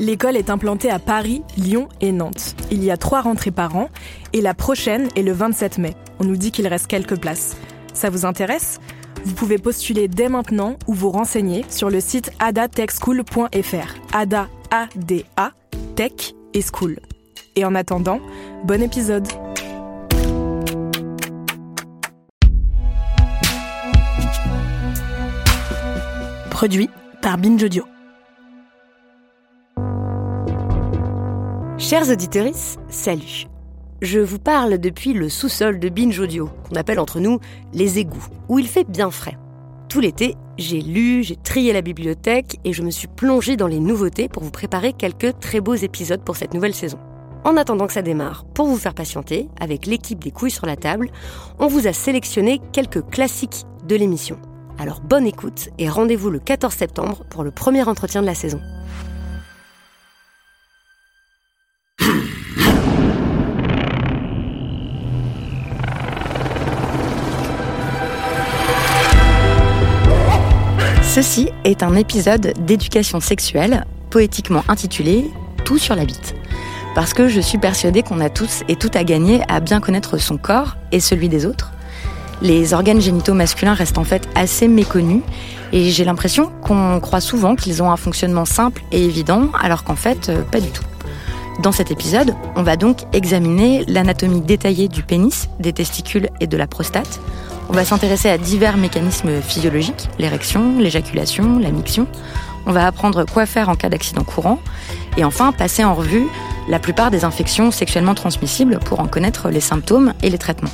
L'école est implantée à Paris, Lyon et Nantes. Il y a trois rentrées par an et la prochaine est le 27 mai. On nous dit qu'il reste quelques places. Ça vous intéresse? Vous pouvez postuler dès maintenant ou vous renseigner sur le site adatechschool.fr. Ada, A-D-A, Tech et School. Et en attendant, bon épisode Produit par Binge Audio. Chers auditeurs, salut. Je vous parle depuis le sous-sol de Binge Audio, qu'on appelle entre nous les égouts, où il fait bien frais. Tout l'été, j'ai lu, j'ai trié la bibliothèque et je me suis plongée dans les nouveautés pour vous préparer quelques très beaux épisodes pour cette nouvelle saison. En attendant que ça démarre, pour vous faire patienter, avec l'équipe des couilles sur la table, on vous a sélectionné quelques classiques de l'émission. Alors bonne écoute et rendez-vous le 14 septembre pour le premier entretien de la saison. Ceci est un épisode d'éducation sexuelle, poétiquement intitulé Tout sur la bite. Parce que je suis persuadée qu'on a tous et tout à gagner à bien connaître son corps et celui des autres. Les organes génitaux masculins restent en fait assez méconnus et j'ai l'impression qu'on croit souvent qu'ils ont un fonctionnement simple et évident alors qu'en fait, euh, pas du tout. Dans cet épisode, on va donc examiner l'anatomie détaillée du pénis, des testicules et de la prostate. On va s'intéresser à divers mécanismes physiologiques, l'érection, l'éjaculation, la miction. On va apprendre quoi faire en cas d'accident courant. Et enfin, passer en revue la plupart des infections sexuellement transmissibles pour en connaître les symptômes et les traitements.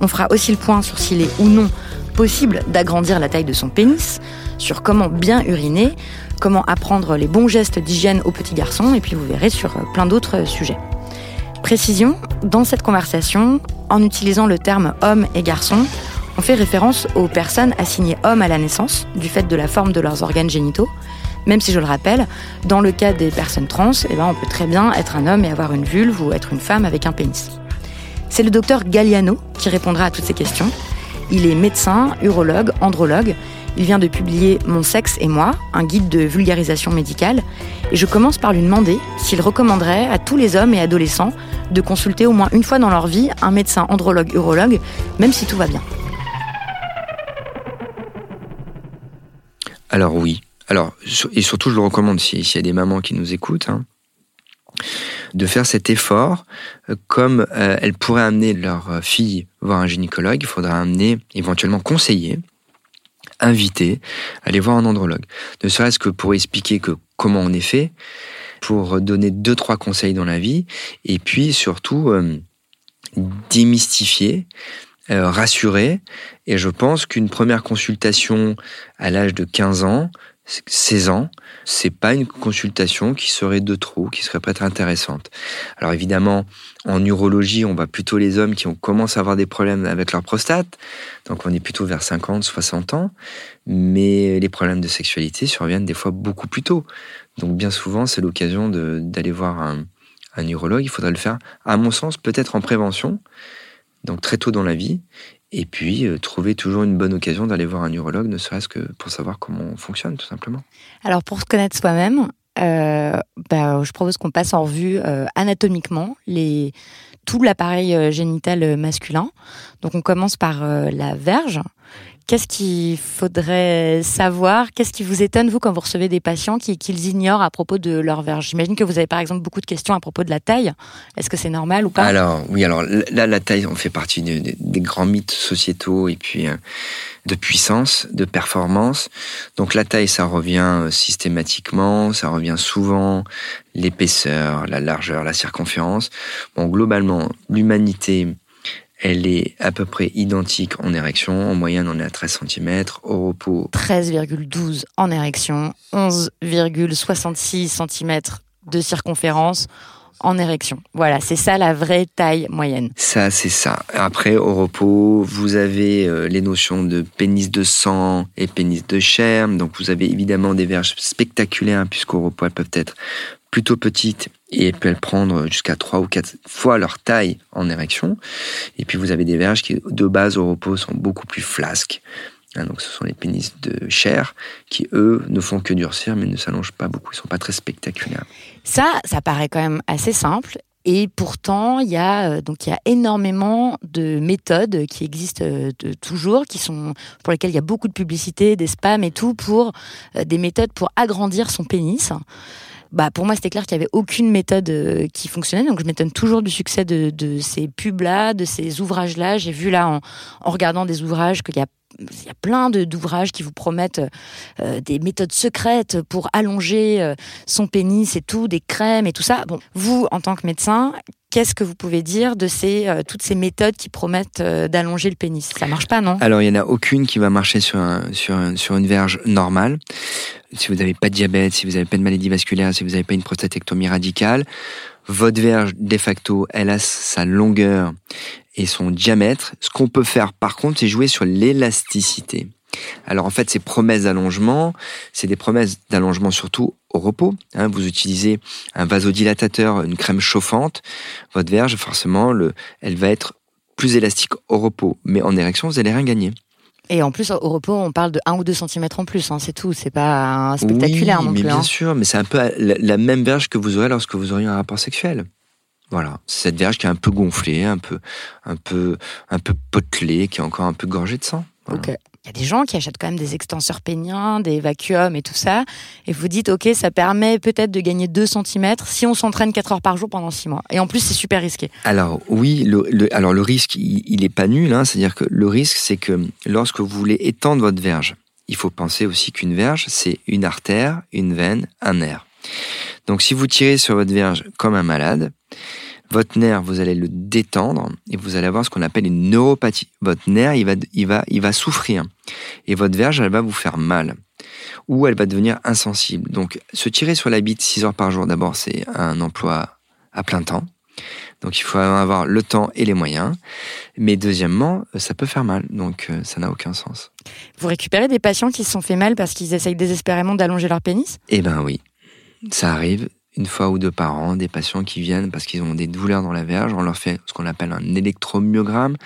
On fera aussi le point sur s'il est ou non possible d'agrandir la taille de son pénis, sur comment bien uriner, comment apprendre les bons gestes d'hygiène aux petits garçons, et puis vous verrez sur plein d'autres sujets. Précision, dans cette conversation, en utilisant le terme homme et garçon, on fait référence aux personnes assignées hommes à la naissance, du fait de la forme de leurs organes génitaux, même si je le rappelle, dans le cas des personnes trans, eh ben, on peut très bien être un homme et avoir une vulve ou être une femme avec un pénis. C'est le docteur Galliano qui répondra à toutes ces questions. Il est médecin, urologue, andrologue. Il vient de publier Mon sexe et moi, un guide de vulgarisation médicale. Et je commence par lui demander s'il recommanderait à tous les hommes et adolescents de consulter au moins une fois dans leur vie un médecin andrologue urologue, même si tout va bien. Alors oui. Alors, et surtout, je le recommande s'il y a des mamans qui nous écoutent, hein, de faire cet effort, euh, comme euh, elles pourraient amener leur euh, fille voir un gynécologue, il faudra amener, éventuellement conseiller, inviter, aller voir un andrologue. Ne serait-ce que pour expliquer que comment on est fait, pour donner deux, trois conseils dans la vie, et puis surtout démystifier, rassurer. Et je pense qu'une première consultation à l'âge de 15 ans, 16 ans, c'est pas une consultation qui serait de trop, qui serait peut-être intéressante. Alors évidemment, en urologie, on voit plutôt les hommes qui ont commencé à avoir des problèmes avec leur prostate, donc on est plutôt vers 50, 60 ans, mais les problèmes de sexualité surviennent des fois beaucoup plus tôt. Donc bien souvent, c'est l'occasion d'aller voir un, un urologue. Il faudrait le faire, à mon sens, peut-être en prévention, donc très tôt dans la vie, et puis, euh, trouver toujours une bonne occasion d'aller voir un neurologue, ne serait-ce que pour savoir comment on fonctionne, tout simplement. Alors, pour se connaître soi-même, euh, bah, je propose qu'on passe en revue euh, anatomiquement tout l'appareil génital masculin. Donc, on commence par la verge, Qu'est-ce qu'il faudrait savoir? Qu'est-ce qui vous étonne, vous, quand vous recevez des patients qu'ils ignorent à propos de leur verge? J'imagine que vous avez par exemple beaucoup de questions à propos de la taille. Est-ce que c'est normal ou pas? Alors, oui, alors là, la taille, on fait partie des grands mythes sociétaux et puis euh, de puissance, de performance. Donc la taille, ça revient euh, systématiquement, ça revient souvent, l'épaisseur, la largeur, la circonférence. Bon, globalement, l'humanité elle est à peu près identique en érection. En moyenne, on est à 13 cm. Au repos. 13,12 en érection, 11,66 cm de circonférence en érection. Voilà, c'est ça la vraie taille moyenne. Ça, c'est ça. Après, au repos, vous avez euh, les notions de pénis de sang et pénis de chair. Donc, vous avez évidemment des verges spectaculaires, puisqu'au repos, elles peuvent être plutôt petites et peuvent prendre jusqu'à 3 ou 4 fois leur taille en érection. Et puis vous avez des verges qui, de base au repos, sont beaucoup plus flasques. Hein, donc ce sont les pénis de chair qui, eux, ne font que durcir mais ne s'allongent pas beaucoup. Ils ne sont pas très spectaculaires. Ça, ça paraît quand même assez simple. Et pourtant, il y a euh, donc il y a énormément de méthodes qui existent euh, toujours, qui sont pour lesquelles il y a beaucoup de publicité, des spams et tout pour euh, des méthodes pour agrandir son pénis bah pour moi c'était clair qu'il y avait aucune méthode euh, qui fonctionnait donc je m'étonne toujours du succès de, ces pubs là de ces ouvrages là j'ai vu là en, regardant des ouvrages qu'il y a il y a plein d'ouvrages qui vous promettent euh, des méthodes secrètes pour allonger euh, son pénis et tout, des crèmes et tout ça. Bon, vous, en tant que médecin, qu'est-ce que vous pouvez dire de ces, euh, toutes ces méthodes qui promettent d'allonger le pénis? Ça marche pas, non? Alors, il n'y en a aucune qui va marcher sur, sur, sur une verge normale. Si vous n'avez pas de diabète, si vous n'avez pas de maladie vasculaire, si vous n'avez pas une prostatectomie radicale, votre verge, de facto, elle a sa longueur et son diamètre. Ce qu'on peut faire, par contre, c'est jouer sur l'élasticité. Alors en fait, ces promesses d'allongement, c'est des promesses d'allongement surtout au repos. Hein. vous utilisez un vasodilatateur, une crème chauffante, votre verge, forcément, le, elle va être plus élastique au repos. Mais en érection, vous n'allez rien gagner. Et en plus, au repos, on parle de 1 ou 2 cm en plus, hein, c'est tout. C'est pas spectaculaire oui, non mais plus. Bien hein. sûr, mais c'est un peu la, même verge que vous aurez lorsque vous auriez un rapport sexuel. Voilà, cette verge qui est un peu gonflée, un peu, un peu, un peu potelée, qui est encore un peu gorgée de sang. Ok. Il y a des gens qui achètent quand même des extenseurs péniens, des vacuums et tout ça, et vous dites, ok, ça permet peut-être de gagner 2 cm si on s'entraîne 4 heures par jour pendant 6 mois. Et en plus, c'est super risqué. Alors oui, le, alors le risque, il, n'est pas nul. Hein, C'est-à-dire que le risque, c'est que lorsque vous voulez étendre votre verge, il faut penser aussi qu'une verge, c'est une artère, une veine, un nerf. Donc si vous tirez sur votre verge comme un malade, votre nerf, vous allez le détendre et vous allez avoir ce qu'on appelle une neuropathie. Votre nerf, il va, il va, il va souffrir et votre verge, elle va vous faire mal ou elle va devenir insensible. Donc se tirer sur la bite 6 heures par jour, d'abord, c'est un emploi à plein temps. Donc il faut avoir le temps et les moyens. Mais deuxièmement, ça peut faire mal. Donc euh, ça n'a aucun sens. Vous récupérez des patients qui se sont fait mal parce qu'ils essayent désespérément d'allonger leur pénis? Eh ben oui. Ça arrive une fois ou deux par an, des patients qui viennent parce qu'ils ont des douleurs dans la verge. On leur fait ce qu'on appelle un électromyogramme.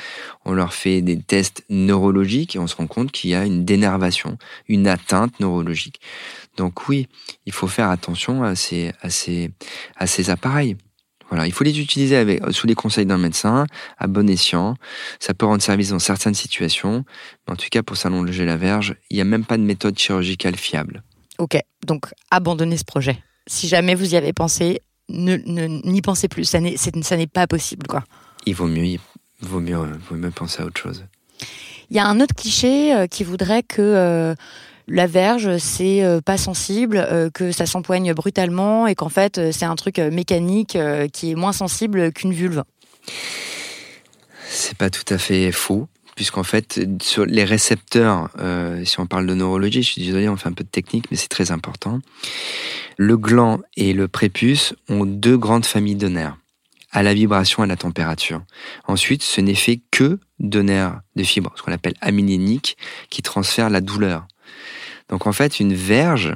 On leur fait des tests neurologiques et on se rend compte qu'il y a une dénervation, une atteinte neurologique. Donc oui, il faut faire attention à ces, appareils. Voilà, il faut les utiliser sous les conseils d'un médecin, à bon escient. Ça peut rendre service dans certaines situations, mais en tout cas, pour s'allonger la verge, il n'y a même pas de méthode chirurgicale fiable. Ok, donc abandonnez ce projet. Si jamais vous y avez pensé, ne, n'y pensez plus. Ça n'est, ça n'est pas possible, quoi. Il vaut mieux, il vaut mieux, vaut mieux penser à autre chose. Il y a un autre cliché euh, qui voudrait que euh, la verge, c'est euh, pas sensible, que ça s'empoigne brutalement et qu'en fait, c'est un truc mécanique qui est moins sensible qu'une vulve. C'est pas tout à fait faux puisqu'en fait, sur les récepteurs, euh, si on parle de neurologie, je suis désolé, on fait un peu de technique, mais c'est très important. Le gland et le prépuce ont deux grandes familles de nerfs, à la vibration et à la température. Ensuite, ce n'est fait que de nerfs de fibres, ce qu'on appelle amyléniques, qui transfèrent la douleur. Donc en fait, une verge,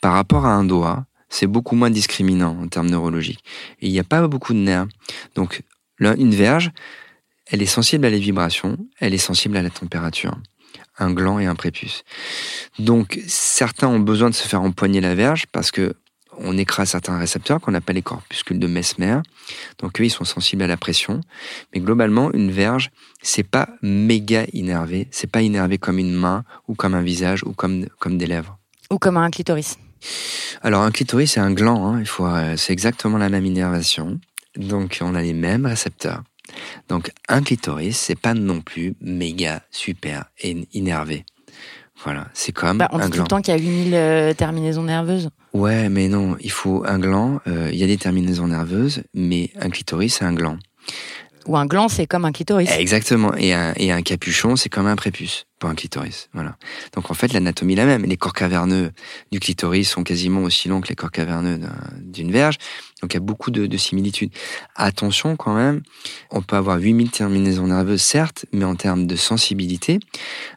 par rapport à un doigt, c'est beaucoup moins discriminant en termes neurologiques. Il n'y a pas beaucoup de nerfs. Donc, une verge, elle est sensible à les vibrations, elle est sensible à la température. Un gland et un prépuce. Donc, certains ont besoin de se faire empoigner la verge parce que on écrase certains récepteurs qu'on appelle les corpuscules de Mesmer. Donc eux, ils sont sensibles à la pression. Mais globalement, une verge, c'est pas méga innervé. C'est pas innervé comme une main ou comme un visage ou comme, comme des lèvres. Ou comme un clitoris. Alors un clitoris, c'est un gland. Hein. Il faut, euh, c'est exactement la même innervation. Donc on a les mêmes récepteurs. Donc un clitoris, c'est pas non plus méga super innervé. Voilà, c'est comme bah, on un dit tout le temps qu'il y a 8000 euh, terminaisons nerveuses. Ouais, mais non, il faut un gland. Euh, il y a des terminaisons nerveuses, mais un clitoris, c'est un gland. Ou un gland, c'est comme un clitoris. Exactement. Et un, et un capuchon, c'est comme un prépuce pour un clitoris. Voilà. Donc en fait, l'anatomie est la même. Les corps caverneux du clitoris sont quasiment aussi longs que les corps caverneux d'une verge. Donc il y a beaucoup de, de, similitudes. Attention quand même, on peut avoir 8000 terminaisons nerveuses, certes, mais en termes de sensibilité,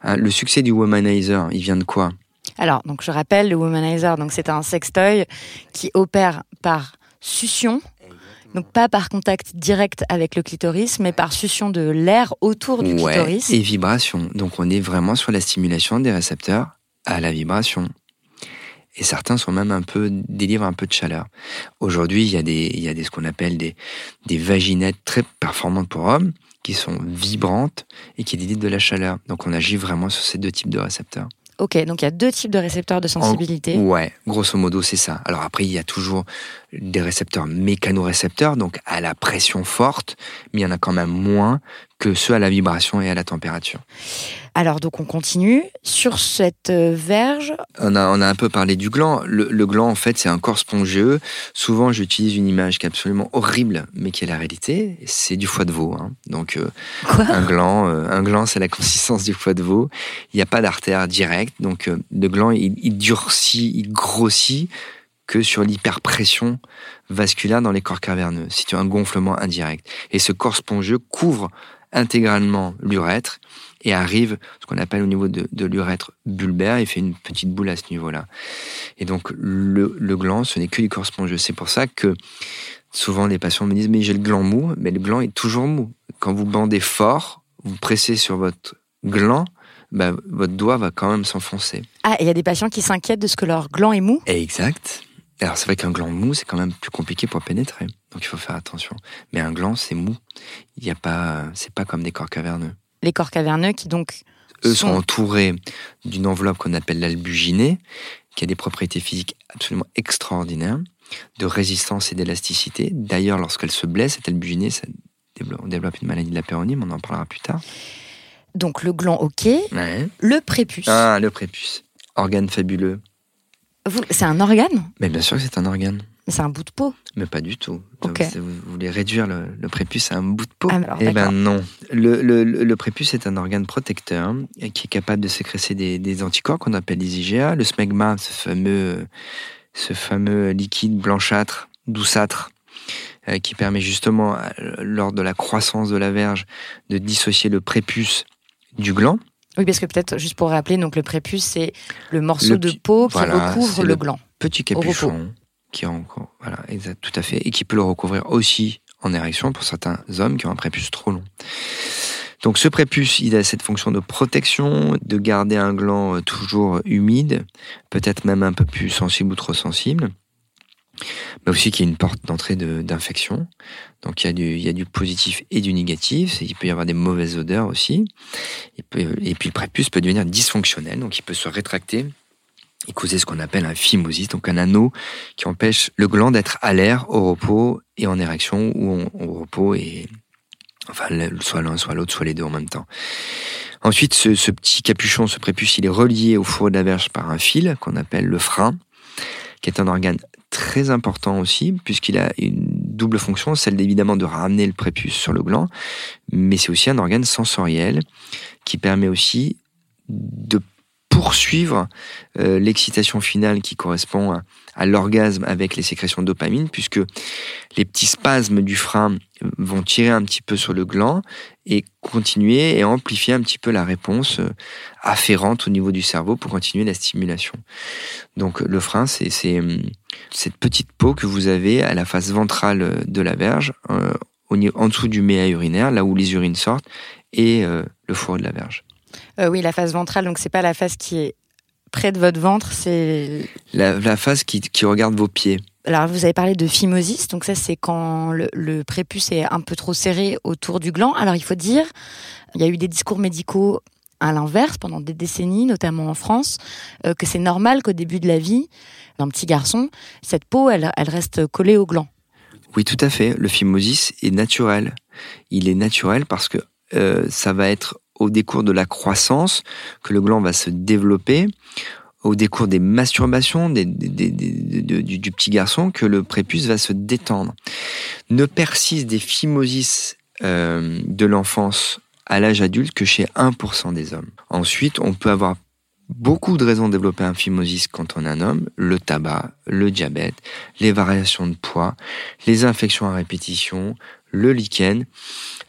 hein, le succès du womanizer, il vient de quoi? Alors, donc je rappelle, le womanizer, donc c'est un sextoy qui opère par succion donc pas par contact direct avec le clitoris, mais par succion de l'air autour du ouais, clitoris. Et vibration. Donc on est vraiment sur la stimulation des récepteurs à la vibration. Et certains sont même un peu délivrent un peu de chaleur. Aujourd'hui, il y a des il y a des ce qu'on appelle des des vaginettes très performantes pour hommes qui sont vibrantes et qui délivrent de la chaleur. Donc on agit vraiment sur ces deux types de récepteurs. Ok, donc il y a deux types de récepteurs de sensibilité. ouais, grosso modo, c'est ça. Alors après, il y a toujours des récepteurs mécanorécepteurs, donc à la pression forte, mais il y en a quand même moins que ceux à la vibration et à la température. Alors donc on continue sur cette euh, verge. On a, on a un peu parlé du gland. Le, le gland en fait c'est un corps spongieux. Souvent j'utilise une image qui est absolument horrible mais qui est la réalité. C'est du foie de veau. Hein. Donc euh, un gland, euh, un gland c'est la consistance du foie de veau. Il n'y a pas d'artère directe donc euh, le gland il, il durcit, il grossit que sur l'hyperpression vasculaire dans les corps caverneux. C'est un gonflement indirect. Et ce corps spongieux couvre intégralement l'urètre et arrive ce qu'on appelle au niveau de, de l'urètre bulbaire et fait une petite boule à ce niveau-là. Et donc le, le gland, ce n'est que du corps spongieux. C'est pour ça que souvent les patients me disent mais j'ai le gland mou, mais le gland est toujours mou. Quand vous bandez fort, vous pressez sur votre gland, bah, votre doigt va quand même s'enfoncer. Ah, et il y a des patients qui s'inquiètent de ce que leur gland est mou Exact. Alors c'est vrai qu'un gland mou, c'est quand même plus compliqué pour pénétrer. Donc il faut faire attention. Mais un gland, c'est mou. Il y a pas, c'est pas comme des corps caverneux. Les corps caverneux qui donc Eux sont entourés d'une enveloppe qu'on appelle l'albuginée, qui a des propriétés physiques absolument extraordinaires, de résistance et d'élasticité. D'ailleurs, lorsqu'elle se blesse, cette albuginée, ça on développe une maladie de la péronime, on en parlera plus tard. donc le gland ok, Ouais. le prépuce. Ah, le prépuce. Organe fabuleux. C'est un organe? Mais bien sûr que c'est un organe. Mais c'est un bout de peau. Mais pas du tout. Vous, vous voulez réduire le, le prépuce à un bout de peau Ah, alors, Eh ben non. Le, le, le prépuce est un organe protecteur et qui est capable de sécréter des, des anticorps qu'on appelle les IgA. Le smegma, ce fameux, ce fameux liquide blanchâtre, douceâtre, euh, qui permet justement, euh, lors de la croissance de la verge, de dissocier le prépuce du gland. Oui, parce que peut-être, juste pour rappeler, donc le prépuce, c'est le morceau Le de peau qui voilà, recouvre le le- gland. Petit capuchon qui est encore, voilà, tout à fait, et qui peut le recouvrir aussi en érection pour certains hommes qui ont un prépuce trop long. Donc ce prépuce, il a cette fonction de protection, de garder un gland euh, toujours humide, peut-être même un peu plus sensible ou trop sensible, mais aussi qu'il y a une porte d'entrée de- d'infection. Donc il y, a du, il y a du positif et du négatif, il peut y avoir des mauvaises odeurs aussi, et puis le prépuce peut devenir dysfonctionnel, donc il peut se rétracter et causer ce qu'on appelle un phimosis, donc un anneau qui empêche le gland d'être à l'air, au repos et en érection, ou au repos et enfin soit l'un, soit l'autre, soit les deux en même temps. Ensuite, ce, ce petit capuchon, ce prépuce, il est relié au fourreau de la verge par un fil qu'on appelle le frein, qui est un organe très important aussi, puisqu'il a une double fonction, celle évidemment de ramener le prépuce sur le gland, mais c'est aussi un organe sensoriel qui permet aussi de poursuivre euh, l'excitation finale qui correspond à, l'orgasme avec les sécrétions de dopamine, puisque les petits spasmes du frein vont tirer un petit peu sur le gland et continuer et amplifier un petit peu la réponse euh, afférente au niveau du cerveau pour continuer la stimulation. Donc le frein, c'est hum, cette petite peau que vous avez à la face ventrale de la verge, euh, en dessous du méa urinaire, là où les urines sortent, et euh, le fourreau de la verge. Euh, oui, la face ventrale, donc c'est pas la face qui est près de votre ventre, c'est La, la face qui, qui regarde vos pieds. Alors, vous avez parlé de phimosis, donc ça, c'est quand le, le, prépuce est un peu trop serré autour du gland. Alors, il faut dire, il y a eu des discours médicaux à l'inverse pendant des décennies, notamment en France, euh, que c'est normal qu'au début de la vie d'un petit garçon, cette peau, elle, elle reste collée au gland. Oui, tout à fait. Le phimosis est naturel. Il est naturel parce que euh, ça va être au décours de la croissance que le gland va se développer, au décours des masturbations du, petit garçon que le prépuce va se détendre. Ne persiste des phimosis euh, de l'enfance à l'âge adulte que chez 1% des hommes. Ensuite, on peut avoir beaucoup de raisons de développer un phimosis quand on est un homme, le tabac, le diabète, les variations de poids, les infections à répétition, le lichen,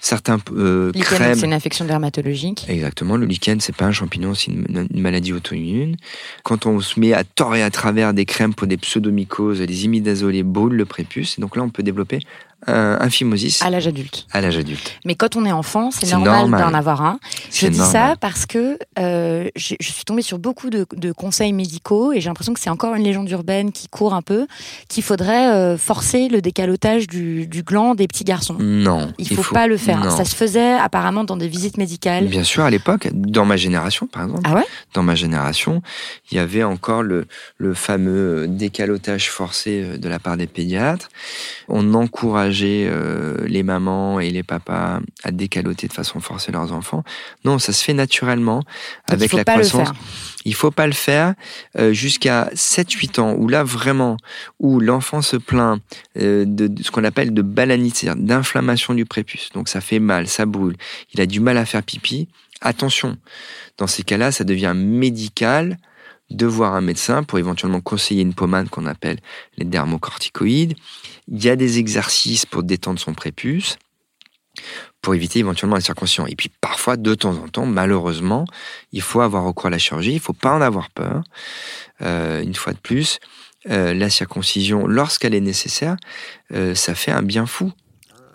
certains euh, crèmes. c'est une infection dermatologique. Exactement. Le lichen, c'est pas un champignon, c'est une, maladie auto-immune. Quand on se met à tort et à travers des crèmes pour des pseudomycoses, des imidazoles, les boules, le prépuce, et donc là, on peut développer un, phimosis. À l'âge adulte. À l'âge adulte. Mais quand on est enfant, c'est normal, d'en avoir un. Je dis ça parce que euh, je, suis tombée sur beaucoup de, conseils médicaux et j'ai l'impression que c'est encore une légende urbaine qui court un peu, qu'il faudrait euh, forcer le décalotage du, gland des petits garçons. Non. Il faut, faut pas le faire. Ça se faisait apparemment dans des visites médicales. Bien sûr, à l'époque, dans ma génération, par exemple. Ah ouais? Dans ma génération, il y avait encore le, le fameux décalotage forcé de la part des pédiatres. On encourage euh, les mamans et les papas à décaloter de façon forcée leurs enfants. Non, ça se fait naturellement avec la croissance. Il faut pas le faire euh, jusqu'à 7-8 ans, où là vraiment, où l'enfant se plaint euh, de, ce qu'on appelle de balanite, c'est-à-dire d'inflammation du prépuce. Donc ça fait mal, ça brûle, il a du mal à faire pipi. Attention, dans ces cas-là, ça devient médical de voir un médecin pour éventuellement conseiller une pommade qu'on appelle les dermocorticoïdes. Il y a des exercices pour détendre son prépuce, pour éviter éventuellement la circoncision. Et puis parfois, de temps en temps, malheureusement, il faut avoir recours à la chirurgie, il ne faut pas en avoir peur. Euh, une fois de plus, euh, la circoncision, lorsqu'elle est nécessaire, euh, ça fait un bien fou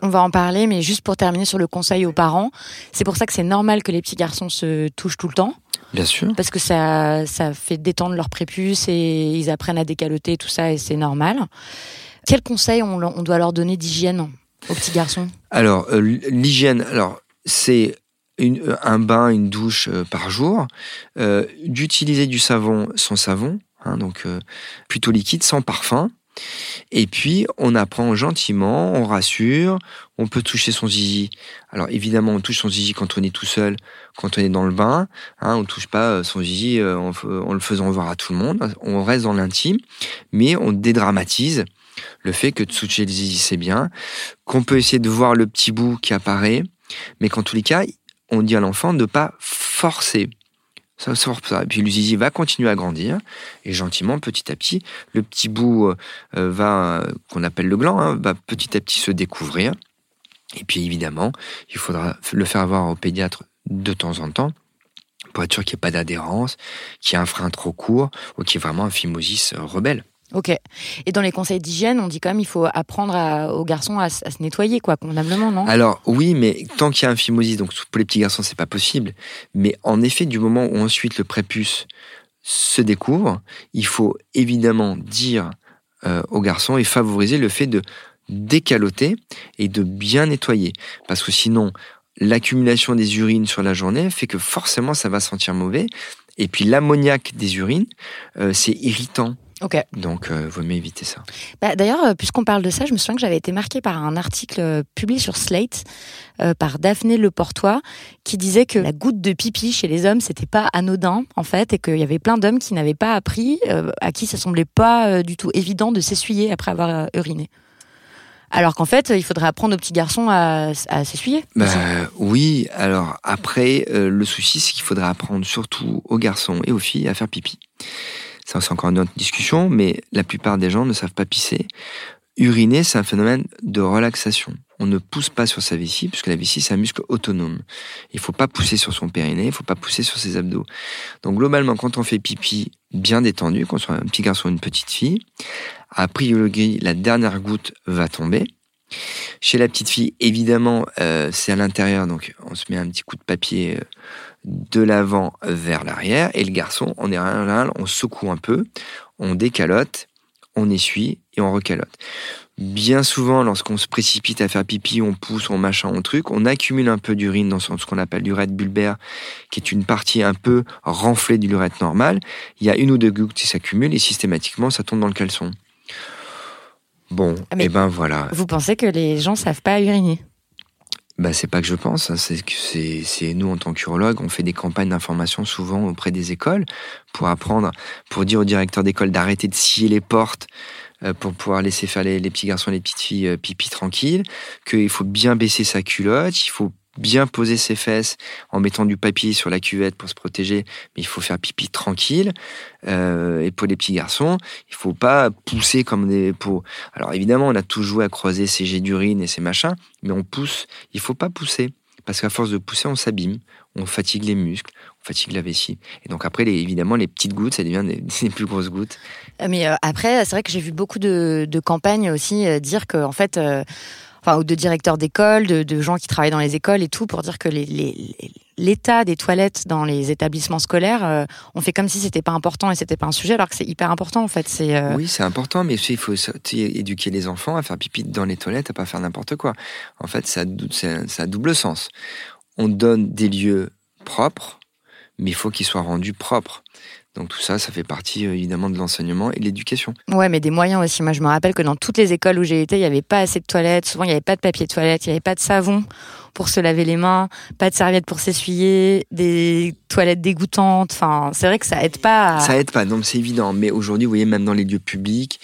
on va en parler, mais juste pour terminer sur le conseil aux parents, c'est pour ça que c'est normal que les petits garçons se touchent tout le temps. Bien sûr. Parce que ça, ça fait détendre leur prépuce et ils apprennent à décaloter, tout ça, et c'est normal. Quel conseil on, doit leur donner d'hygiène aux petits garçons? Alors, euh, l'hygiène, alors c'est un bain, une douche euh, par jour, euh, d'utiliser du savon sans savon, hein, donc plutôt liquide, sans parfum. Et puis, on apprend gentiment, on rassure, on peut toucher son zizi. Alors évidemment, on touche son zizi quand on est tout seul, quand on est dans le bain. Hein, on touche pas euh, son zizi euh, en, le faisant voir à tout le monde. On reste dans l'intime, mais on dédramatise le fait que toucher le zizi, c'est bien, qu'on peut essayer de voir le petit bout qui apparaît, mais qu'en tous les cas, on dit à l'enfant de pas forcer. Ça sort ça. Et puis le zizi va continuer à grandir et gentiment, petit à petit, le petit bout euh, euh, va qu'on appelle le gland hein, va petit à petit se découvrir. Et puis évidemment, il faudra le faire voir au pédiatre de temps en temps pour être sûr qu'il n'y ait pas d'adhérence, qu'il y ait un frein trop court ou qu'il y ait vraiment un phimosis euh, rebelle. Ok. Et dans les conseils d'hygiène, on dit quand même il faut apprendre aux garçons à, se nettoyer, quoi, convenablement, non? Alors oui, mais tant qu'il y a un phimosis, donc pour les petits garçons, c'est pas possible. Mais en effet, du moment où ensuite le prépuce se découvre, il faut évidemment dire euh, aux garçons et favoriser le fait de décaloter et de bien nettoyer, parce que sinon l'accumulation des urines sur la journée fait que forcément ça va sentir mauvais. Et puis l'ammoniaque des urines, euh, c'est irritant. Donc, euh, vaut mieux éviter ça. Bah, D'ailleurs, euh, puisqu'on parle de ça, je me souviens que j'avais été marquée par un article euh, publié sur Slate par Daphné Leportois qui disait que la goutte de pipi chez les hommes, c'était pas anodin, en fait, et qu'il y avait plein d'hommes qui n'avaient pas appris, à qui ça semblait pas du tout évident de s'essuyer après avoir uriné. Alors qu'en fait, il faudrait apprendre aux petits garçons à, s'essuyer. Bah, oui, alors après, le souci, c'est qu'il faudrait apprendre surtout aux garçons et aux filles à faire pipi. Ça, c'est encore une autre discussion, mais la plupart des gens ne savent pas pisser. Uriner, c'est un phénomène de relaxation. On ne pousse pas sur sa vessie, puisque la vessie, c'est un muscle autonome. Il faut pas pousser sur son périnée, il faut pas pousser sur ses abdos. Donc, globalement, quand on fait pipi bien détendu, qu'on soit un petit garçon ou une petite fille, a priori, la dernière goutte va tomber. Chez la petite fille, évidemment, euh, c'est à l'intérieur, donc on se met un petit coup de papier euh, de l'avant vers l'arrière. Et le garçon, en général, on secoue un peu, on décalote, on essuie et on recalote. Bien souvent, lorsqu'on se précipite à faire pipi, on pousse, on machin, on truc, on accumule un peu d'urine dans ce qu'on appelle l'urètre bulbaire, qui est une partie un peu renflée de l'urètre normal. Il y a une ou deux gouttes qui s'accumulent et systématiquement, ça tombe dans le caleçon. Bon, Ah, et ben voilà. Vous pensez que les gens savent pas uriner? Bah, c'est pas que je pense, hein, c'est que c'est, nous en tant qu'urologues, on fait des campagnes d'information souvent auprès des écoles pour apprendre, pour dire aux directeurs d'école d'arrêter de scier les portes euh, pour pouvoir laisser faire les, les petits garçons et les petites filles euh, pipi tranquilles, qu'il faut bien baisser sa culotte, il faut bien poser ses fesses en mettant du papier sur la cuvette pour se protéger, mais il faut faire pipi tranquille. Euh, et pour les petits garçons, il faut pas pousser comme des pour. Alors évidemment, on a tout joué à croiser ces jets d'urine et ces machins, mais on pousse. Il faut pas pousser parce qu'à force de pousser, on s'abîme, on fatigue les muscles, on fatigue la vessie. Et donc après, évidemment, les petites gouttes, ça devient des, plus grosses gouttes. Euh, Mais euh, après, c'est vrai que j'ai vu beaucoup de, campagnes aussi dire que, en fait, enfin, ou de directeurs d'école, de, gens qui travaillent dans les écoles et tout, pour dire que l'état des toilettes dans les établissements scolaires, euh, on fait comme si c'était pas important et c'était pas un sujet, alors que c'est hyper important en fait. Euh, Oui, c'est important, mais il faut éduquer les enfants à faire pipi dans les toilettes, à pas faire n'importe quoi. En fait, ça, ça a double sens. On donne des lieux propres, mais il faut qu'ils soient rendus propres. Donc tout ça, ça fait partie euh, évidemment de l'enseignement et de l'éducation. Ouais, mais des moyens aussi. Moi, je me rappelle que dans toutes les écoles où j'ai été, il n'y avait pas assez de toilettes. Souvent, il n'y avait pas de papier de toilette, il n'y avait pas de savon pour se laver les mains, pas de serviettes pour s'essuyer, des toilettes dégoûtantes. Enfin, c'est vrai que ça aide pas. À... Ça aide pas, donc c'est évident. Mais aujourd'hui, vous voyez, même dans les lieux publics,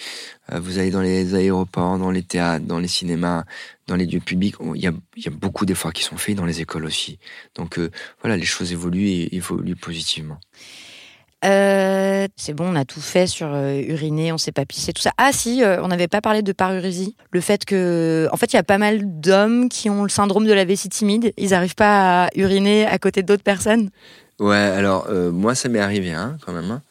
euh, vous allez dans les aéroports, dans les théâtres, dans les cinémas, dans les lieux publics, on- il y a, il y a beaucoup d'efforts qui sont faits dans les écoles aussi. Donc euh, voilà, les choses évoluent et évoluent positivement. Euh, c'est bon, on a tout fait sur euh, uriner, on s'est pas pissé, tout ça. Ah si, euh, on n'avait pas parlé de parurésie. Le fait que, en fait, il y a pas mal d'hommes qui ont le syndrome de la vessie timide. Ils n'arrivent pas à uriner à côté d'autres personnes. Ouais, alors moi ça m'est arrivé hein, quand même. hein.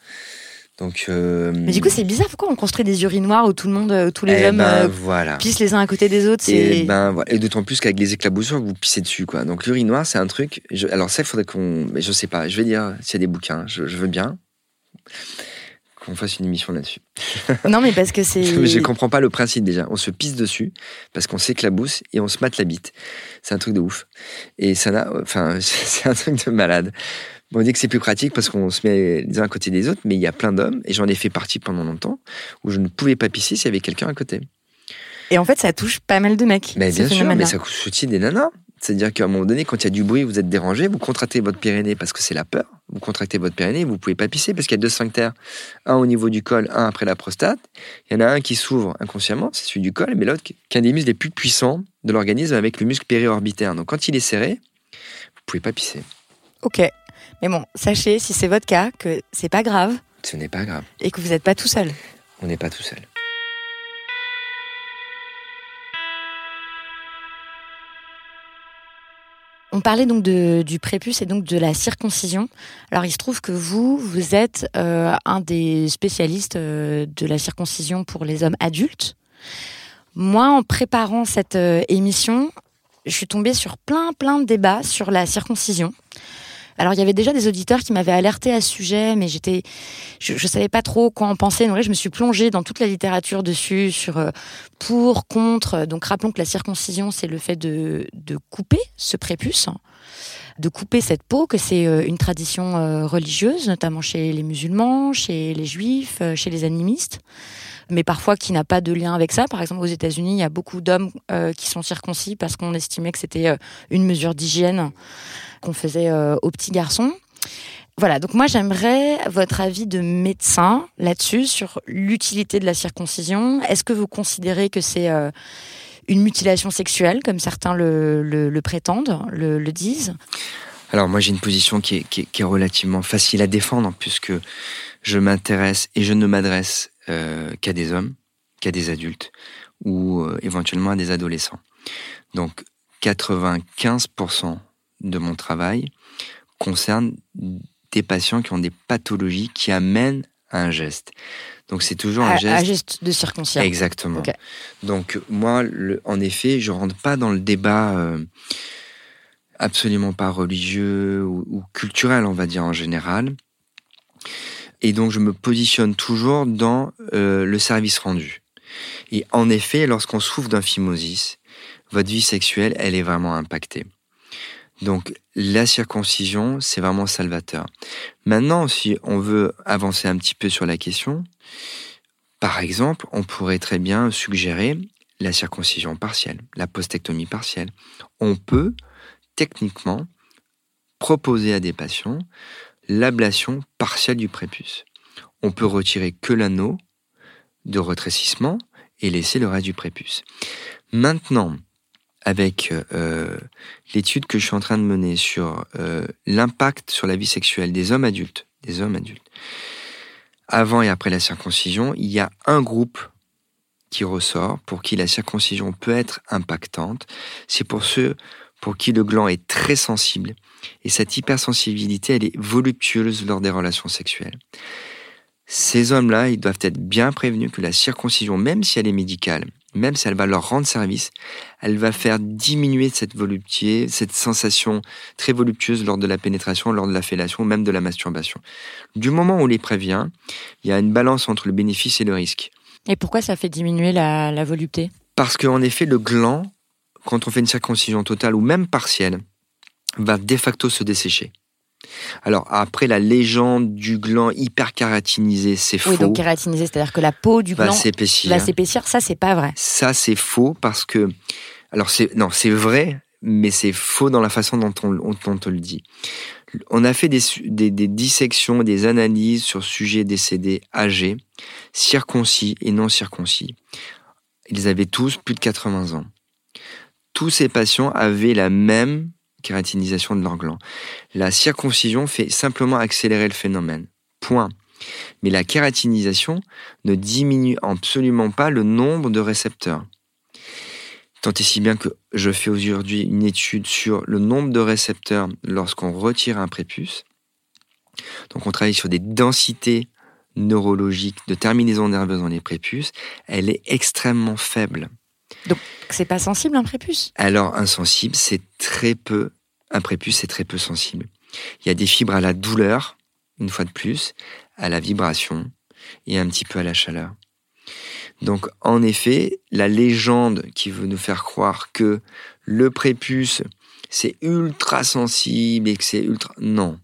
Donc. euh, Mais du coup, c'est bizarre. Pourquoi on construit des urinoirs où tout le monde, euh, tous les eh hommes ben, euh, voilà. pissent les uns à côté des autres Et, C'est ben, voilà. et d'autant plus qu'avec les éclaboussures, vous pissez dessus. Quoi. Donc l'urinoir, c'est un truc. je- alors ça, il faudrait qu'on. Mais je sais pas, je vais dire s'il y a des bouquins. Je, je veux bien qu'on fasse une émission là-dessus. non, mais parce que c'est. Je comprends pas le principe déjà. On se pisse dessus parce qu'on s'éclabousse et on se mate la bite. C'est un truc de ouf. Et ça n'a. Enfin, c'est un truc de malade. On dit que c'est plus pratique parce qu'on se met les uns à côté des autres, mais il y a plein d'hommes, et j'en ai fait partie pendant longtemps, où je ne pouvais pas pisser s'il y avait quelqu'un à côté. Et en fait, ça touche pas mal de mecs. Mais bien sûr, mais ça touche aussi des nanas. C'est-à-dire qu'à un moment donné, quand il y a du bruit, vous êtes dérangé, vous contractez votre pyrénée parce que c'est la peur. Vous contractez votre pyrénée, vous pouvez pas pisser parce qu'il y a deux sphincters, un au niveau du col, un après la prostate. Il y en a un qui s'ouvre inconsciemment, c'est celui du col, mais l'autre qui est un des muscles les plus puissants de l'organisme avec le muscle périorbitaire. Donc quand il est serré, vous pouvez pas pisser. Ok. Mais bon, sachez, si c'est votre cas, que c'est pas grave Ce n'est pas grave. et que vous n'êtes pas tout seul. On n'est pas tout seul. On parlait donc de, du prépuce et donc de la circoncision. Alors il se trouve que vous, vous êtes euh, un des spécialistes euh, de la circoncision pour les hommes adultes. Moi, en préparant cette euh, émission, je suis tombée sur plein, plein de débats sur la circoncision. Alors il y avait déjà des auditeurs qui m'avaient alerté à ce sujet, mais j'étais, je, je savais pas trop quoi en penser. Donc là, je me suis plongée dans toute la littérature dessus, sur euh, pour, contre. Donc rappelons que la circoncision, c'est le fait de, de couper ce prépuce, de couper cette peau, que c'est euh, une tradition euh, religieuse, notamment chez les musulmans, chez les juifs, chez les animistes, mais parfois qui n'a pas de lien avec ça. Par exemple, aux États-Unis, il y a beaucoup d'hommes euh, qui sont circoncis parce qu'on estimait que c'était euh, une mesure d'hygiène qu'on faisait euh, aux petits garçons. Voilà, donc moi j'aimerais votre avis de médecin là-dessus, sur l'utilité de la circoncision. Est-ce que vous considérez que c'est une mutilation sexuelle, comme certains le, prétendent, le, disent? Alors moi j'ai une position qui est, qui est- relativement facile à défendre puisque je m'intéresse et je ne m'adresse qu'à des hommes, qu'à des adultes ou euh, éventuellement à des adolescents. Donc 95% de mon travail concerne des patients qui ont des pathologies qui amènent à un geste. Donc c'est toujours un à, geste à geste de circoncision Exactement. Donc moi, le- en effet, je rentre pas dans le débat euh, absolument pas religieux ou, ou culturel, on va dire en général. Et donc, je me positionne toujours dans euh, le service rendu. Et en effet, lorsqu'on souffre d'un phimosis, votre vie sexuelle, elle est vraiment impactée. Donc, la circoncision, c'est vraiment salvateur. Maintenant, si on veut avancer un petit peu sur la question, par exemple, on pourrait très bien suggérer la circoncision partielle, la postectomie partielle. On peut techniquement proposer à des patients l'ablation partielle du prépuce. On peut retirer que l'anneau de retrécissement et laisser le reste du prépuce. Maintenant, avec euh, l'étude que je suis en train de mener sur euh, l'impact sur la vie sexuelle des hommes adultes, des hommes adultes, avant et après la circoncision, il y a un groupe qui ressort pour qui la circoncision peut être impactante. C'est pour ceux pour qui le gland est très sensible et cette hypersensibilité, elle est voluptueuse lors des relations sexuelles. Ces hommes-là, ils doivent être bien prévenus que la circoncision, même si elle est médicale, même si elle va leur rendre service, elle va faire diminuer cette volupté, cette sensation très voluptueuse lors de la pénétration, lors de la fellation, même de la masturbation. Du moment où on les prévient, il y a une balance entre le bénéfice et le risque. Et pourquoi ça fait diminuer la, la volupté? Parce qu'en effet, le gland, quand on fait une circoncision totale ou même partielle, va de facto se dessécher. Alors après la légende du gland hyper kératinisé, c'est faux. Oui, donc kératinisé, c'est-à-dire que la peau du va gland s'épaissir. va s'épaissir. Ça, c'est pas vrai. Ça c'est faux parce que alors c'est non c'est vrai, mais c'est faux dans la façon dont on, te le dit. On a fait des, des, des dissections, des analyses sur sujets décédés âgés, circoncis et non circoncis. Ils avaient tous plus de 80 ans. Tous ces patients avaient la même kératinisation de leur gland. La circoncision fait simplement accélérer le phénomène. Point. Mais la kératinisation ne diminue absolument pas le nombre de récepteurs. Tant et si bien que je fais aujourd'hui une étude sur le nombre de récepteurs lorsqu'on retire un prépuce. Donc on travaille sur des densités neurologiques de terminaisons nerveuses dans les prépuces. Elle est extrêmement faible. Donc c'est pas sensible un prépuce? Alors insensible, c'est très peu. Un prépuce, c'est très peu sensible. Il y a des fibres à la douleur, une fois de plus, à la vibration et un petit peu à la chaleur. Donc en effet, la légende qui veut nous faire croire que le prépuce, c'est ultra sensible et que c'est ultra... Non.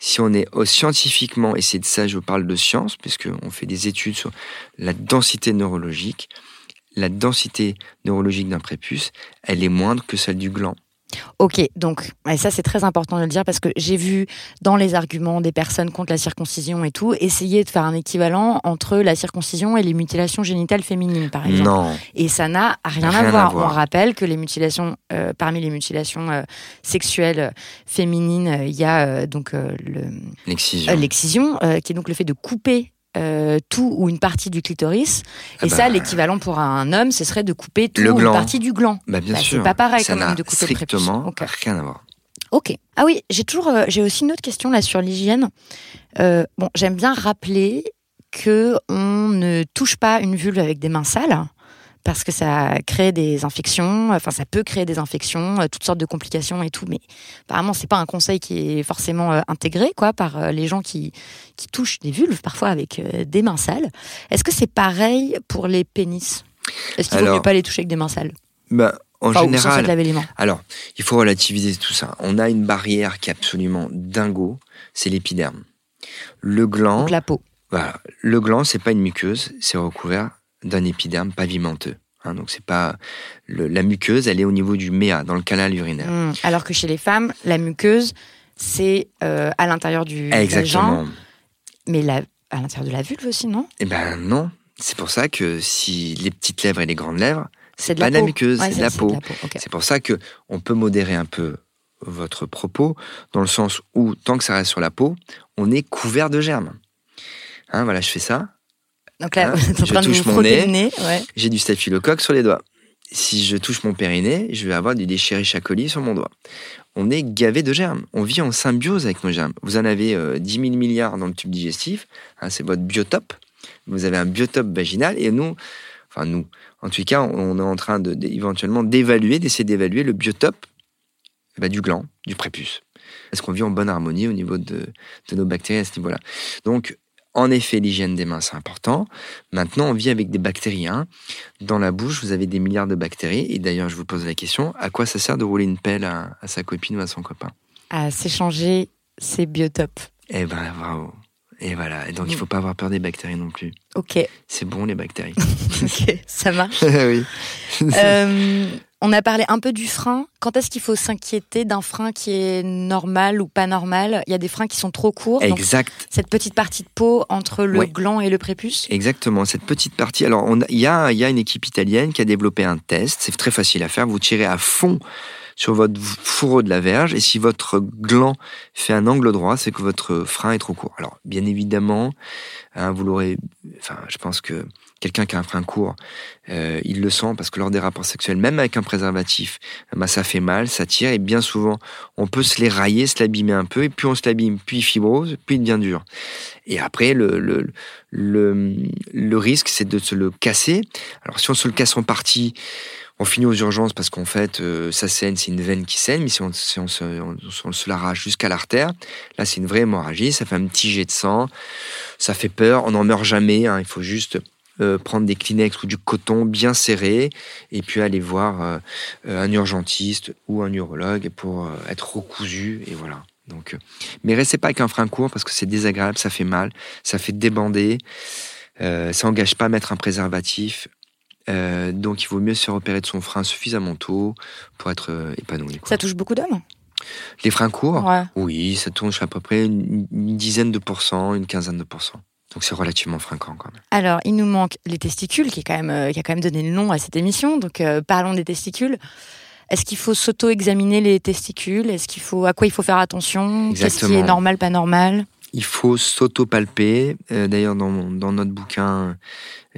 Si on est scientifiquement, et c'est de ça que je parle de science, puisqu'on fait des études sur la densité neurologique, la densité neurologique d'un prépuce, elle est moindre que celle du gland. Ok, donc, et ça c'est très important de le dire parce que j'ai vu dans les arguments des personnes contre la circoncision et tout, essayer de faire un équivalent entre la circoncision et les mutilations génitales féminines, par exemple. Non. Et ça n'a rien, Rien à, à voir. On rappelle que les mutilations, euh, parmi les mutilations euh, sexuelles euh, féminines, il y a donc le- L'excision. l'excision, qui est donc le fait de couper euh, tout ou une partie du clitoris. Ah Et bah, ça, l'équivalent pour un homme, ce serait de couper tout Le ou une partie du gland. Bah, bien Bah, sûr. c'est pas pareil Ça quand même de couper le prépuce. strictement Ok. rien à voir. Ok. Ah oui, j'ai toujours, euh, j'ai aussi une autre question là sur l'hygiène. Euh, bon, j'aime bien rappeler que on ne touche pas une vulve avec des mains sales parce que ça crée des infections. Enfin, ça peut créer des infections, euh, toutes sortes de complications et tout. Mais apparemment, c'est pas un conseil qui est forcément euh, intégré quoi par euh, les gens qui qui touchent des vulves parfois avec des mains sales. Est-ce que c'est pareil pour les pénis? Est-ce qu'il vaut Alors, mieux pas les toucher avec des mains sales? Bah, en Enfin, général, alors, il faut relativiser tout ça. On a une barrière qui est absolument dingo, c'est l'épiderme. Le gland, Donc la peau. voilà, le gland, c'est pas une muqueuse, c'est recouvert d'un épiderme pavimenteux. Hein, donc c'est pas le- la muqueuse, elle est au niveau du méa, dans le canal urinaire. Hmm. Alors que chez les femmes, la muqueuse, c'est euh, à l'intérieur du Exactement. vagin, mais la, à l'intérieur de la vulve aussi, non? Eh ben non, c'est pour ça que si les petites lèvres et les grandes lèvres, C'est de pas la de la peau. muqueuse, c'est de la peau. C'est pour ça que on peut modérer un peu votre propos, dans le sens où tant que ça reste sur la peau, on est couvert de germes. Hein, voilà, je fais ça, Donc là, Hein, vous êtes en je train de touche vous mon nez. le nez. Ouais. j'ai du staphylocoque sur les doigts. Si je touche mon périnée, je vais avoir du Escherichia coli sur mon doigt. On est gavé de germes. On vit en symbiose avec nos germes. Vous en avez euh, 10 000 milliards dans le tube digestif. hein, c'est votre biotope. Vous avez un biotope vaginal. Et nous, enfin nous, en tout cas, on est en train de, éventuellement d'évaluer, d'essayer d'évaluer le biotope eh ben, du gland, du prépuce. Est-ce qu'on vit en bonne harmonie au niveau de, de nos bactéries à ce niveau-là? Donc, En effet, l'hygiène des mains, c'est important. Maintenant, on vit avec des bactéries. hein. Dans la bouche, vous avez des milliards de bactéries. Et d'ailleurs, je vous pose la question, à quoi ça sert de rouler une pelle à, à sa copine ou à son copain? À s'échanger ses biotopes. Eh ben, bravo. Et voilà. Et donc, il faut pas avoir peur des bactéries non plus. Ok, C'est bon, les bactéries. ok, ça marche. oui. Euh, on a parlé un peu du frein. Quand est-ce qu'il faut s'inquiéter d'un frein qui est normal ou pas normal? Il y a des freins qui sont trop courts. donc Exact. cette petite partie de peau entre le Ouais. gland et le prépuce. Exactement, cette petite partie. Alors, on a- il y a, il y a une équipe italienne qui a développé un test. C'est très facile à faire. Vous tirez à fond sur votre fourreau de la verge et si votre gland fait un angle droit, c'est que votre frein est trop court. Alors, bien évidemment, hein, vous l'aurez. Enfin, je pense que quelqu'un qui a un frein court, euh, il le sent parce que lors des rapports sexuels, même avec un préservatif, bah, ça fait mal, ça tire et bien souvent, on peut se les railler, se l'abîmer un peu et puis on se l'abîme, puis il fibrose, puis il devient dur. Et après, le, le, le, le risque, c'est de se le casser. Alors, si on se le casse en partie, on finit aux urgences parce qu'en fait, euh, ça saigne, c'est une veine qui saigne. Mais si on, si on se, on, on l'arrache jusqu'à l'artère, là, c'est une vraie hémorragie. Ça fait un petit jet de sang. Ça fait peur. On n'en meurt jamais. hein. Il faut juste euh, prendre des Kleenex ou du coton bien serré et puis aller voir euh, un urgentiste ou un urologue pour euh, être recousu. Et voilà. Donc, mais restez pas avec un frein court parce que c'est désagréable, ça fait mal, ça fait débander. Euh, ça engage pas à mettre un préservatif. Euh, donc il vaut mieux se repérer de son frein suffisamment tôt pour être euh, épanoui. quoi. Ça touche beaucoup d'hommes. Les freins courts, Ouais. oui, ça touche à peu près une, une dizaine de pourcents, une quinzaine de pourcents. Donc c'est relativement fréquent quand même. Alors, il nous manque les testicules, qui, est quand même, euh, qui a quand même donné le nom à cette émission. Donc, euh, parlons des testicules. Est-ce qu'il faut s'auto-examiner les testicules? Est-ce qu'il faut à quoi il faut faire attention? Qu'est-ce qui est normal, pas normal? Il faut s'auto-palper. Euh, D'ailleurs, dans, dans notre bouquin,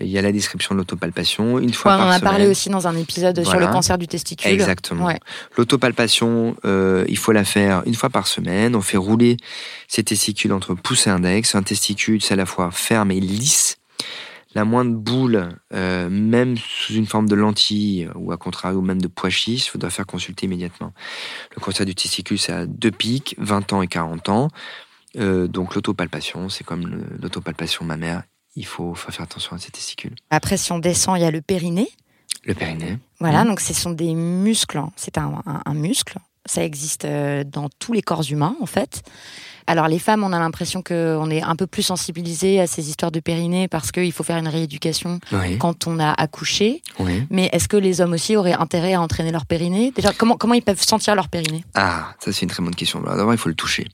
il y a la description de l'autopalpation. Une fois Ouais, On en a parlé aussi dans un épisode sur le cancer du testicule. Exactement. Ouais. L'autopalpation, euh, il faut la faire une fois par semaine. On fait rouler ses testicules entre pouce et index. Un testicule, c'est à la fois ferme et lisse. La moindre boule, euh, même sous une forme de lentille ou à contrario même de pois chiche, il doit faire consulter immédiatement. Le cancer du testicule, c'est à deux pics, 20 ans et 40 ans. Euh, donc l'autopalpation, c'est comme l'autopalpation mammaire. Il faut, faire attention à ses testicules. Après, si on descend, il y a le périnée. Le périnée. Voilà, Mhm. donc ce sont des muscles. hein. C'est un, un- un muscle. Ça existe euh, dans tous les corps humains, en fait. Alors, les femmes, on a l'impression qu'on est un peu plus sensibilisé à ces histoires de périnée parce qu'il faut faire une rééducation Oui, quand on a accouché. oui. Mais est-ce que les hommes aussi auraient intérêt à entraîner leur périnée? Déjà, comment, comment ils peuvent sentir leur périnée? Ah, ça c'est une très bonne question. D'abord, il faut le toucher.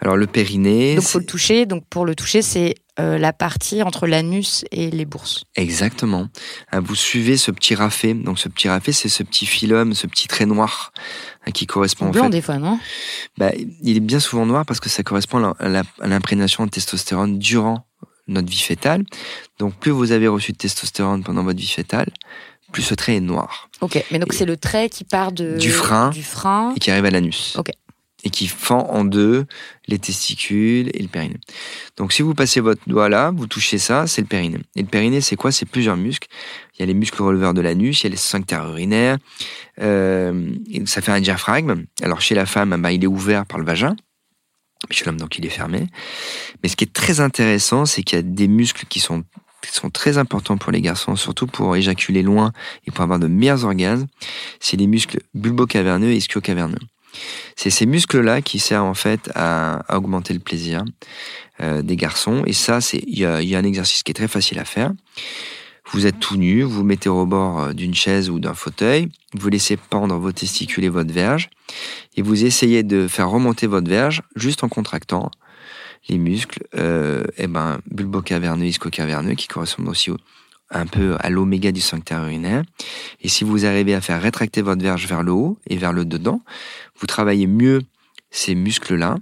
Alors le périnée, Donc, faut c'est- le toucher. Donc, pour le toucher, c'est euh, la partie entre l'anus et les bourses. exactement. Ah, Vous suivez ce petit rafet. Donc ce petit rafet, c'est ce petit phylum, ce petit trait noir qui correspond en Blanc, fait. des fois, non? Bah, il est bien souvent noir parce que ça correspond à l'imprégnation de testostérone durant notre vie fétale. Donc plus vous avez reçu de testostérone pendant votre vie fétale, plus ce trait est noir Ok, mais donc c'est le trait qui part de, Du frein. Du frein. et qui arrive à l'anus. Ok. Et qui fend en deux les testicules et le périnée. Donc si vous passez votre doigt là, vous touchez ça, c'est le périnée. Et le périnée, c'est quoi? C'est plusieurs muscles. Il y a les muscles releveurs de l'anus, il y a les sphincters urinaires. Euh, ça fait un diaphragme. Alors chez la femme, bah, il est ouvert par le vagin. Chez l'homme, donc il est fermé. Mais ce qui est très intéressant, c'est qu'il y a des muscles qui sont qui sont très importants pour les garçons, surtout pour éjaculer loin et pour avoir de meilleurs orgasmes, c'est les muscles bulbo-caverneux et ischio-caverneux. C'est ces muscles-là qui servent en fait à, augmenter le plaisir euh, des garçons. Et ça, c'est il y a, un exercice qui est très facile à faire. Vous êtes tout nu, vous vous mettez au bord euh, d'une chaise ou d'un fauteuil, vous laissez pendre vos testicules et votre verge, et vous essayez de faire remonter votre verge juste en contractant les muscles, euh, et ben bulbo-caverneux, ischio-caverneux, qui correspondent aussi au- un peu à l'oméga du sphincter urinaire. Et si vous arrivez à faire rétracter votre verge vers le haut et vers le dedans, vous travaillez mieux ces muscles-là.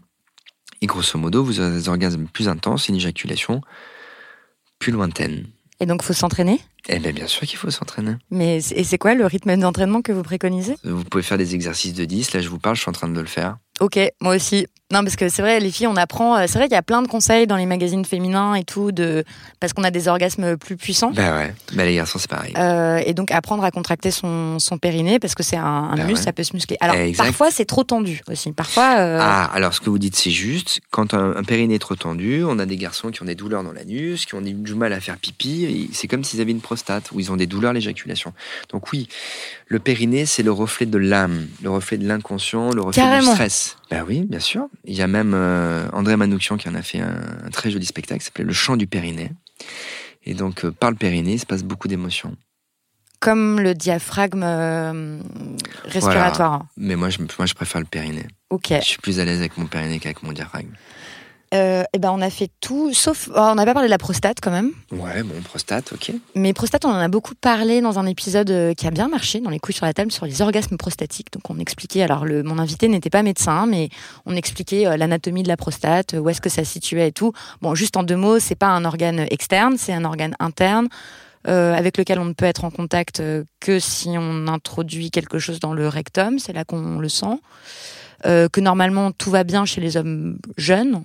Et grosso modo, vous aurez des orgasmes plus intenses, une éjaculation plus lointaine. Et donc, faut s'entraîner? Eh bien, bien sûr qu'il faut s'entraîner. Mais et c'est quoi le rythme d'entraînement que vous préconisez? Vous pouvez faire des exercices de 10. Là, je vous parle, je suis en train de le faire. Ok, moi aussi. Non, parce que c'est vrai, les filles, on apprend. Euh, c'est vrai qu'il y a plein de conseils dans les magazines féminins et tout, de parce qu'on a des orgasmes plus puissants. Bah ouais. Bah les garçons, c'est pareil. Euh, et donc apprendre à contracter son, son périnée parce que c'est un, un bah muscle, ça peut se muscler. Alors parfois c'est trop tendu aussi. Parfois. Euh... Ah, alors ce que vous dites c'est juste. Quand un, périnée est trop tendu, on a des garçons qui ont des douleurs dans l'anus, qui ont du mal à faire pipi. C'est comme s'ils avaient une prostate ou ils ont des douleurs à l'éjaculation. Donc oui, le périnée c'est le reflet de l'âme, le reflet de l'inconscient, le reflet du stress. Ben oui, bien sûr. Il y a même euh, André Manoukian qui en a fait un, très joli spectacle qui s'appelait Le chant du périnée. Et donc, euh, par le périnée, il se passe beaucoup d'émotions. Comme le diaphragme euh, respiratoire. Mais moi je, moi, je préfère le périnée. Ok. Je suis plus à l'aise avec mon périnée qu'avec mon diaphragme. Euh, eh ben on a fait tout, sauf. Oh, on n'a pas parlé de la prostate quand même. Ouais, bon, prostate, ok. Mais prostate, on en a beaucoup parlé dans un épisode euh, qui a bien marché, dans les couilles sur la table, sur les orgasmes prostatiques. Donc on expliquait, alors le, mon invité n'était pas médecin, mais on expliquait euh, l'anatomie de la prostate, où est-ce que ça se situait et tout. Bon, juste en deux mots, c'est pas un organe externe, c'est un organe interne. avec lequel on ne peut être en contact que si on introduit quelque chose dans le rectum, c'est là qu'on le sent. que normalement tout va bien chez les hommes jeunes,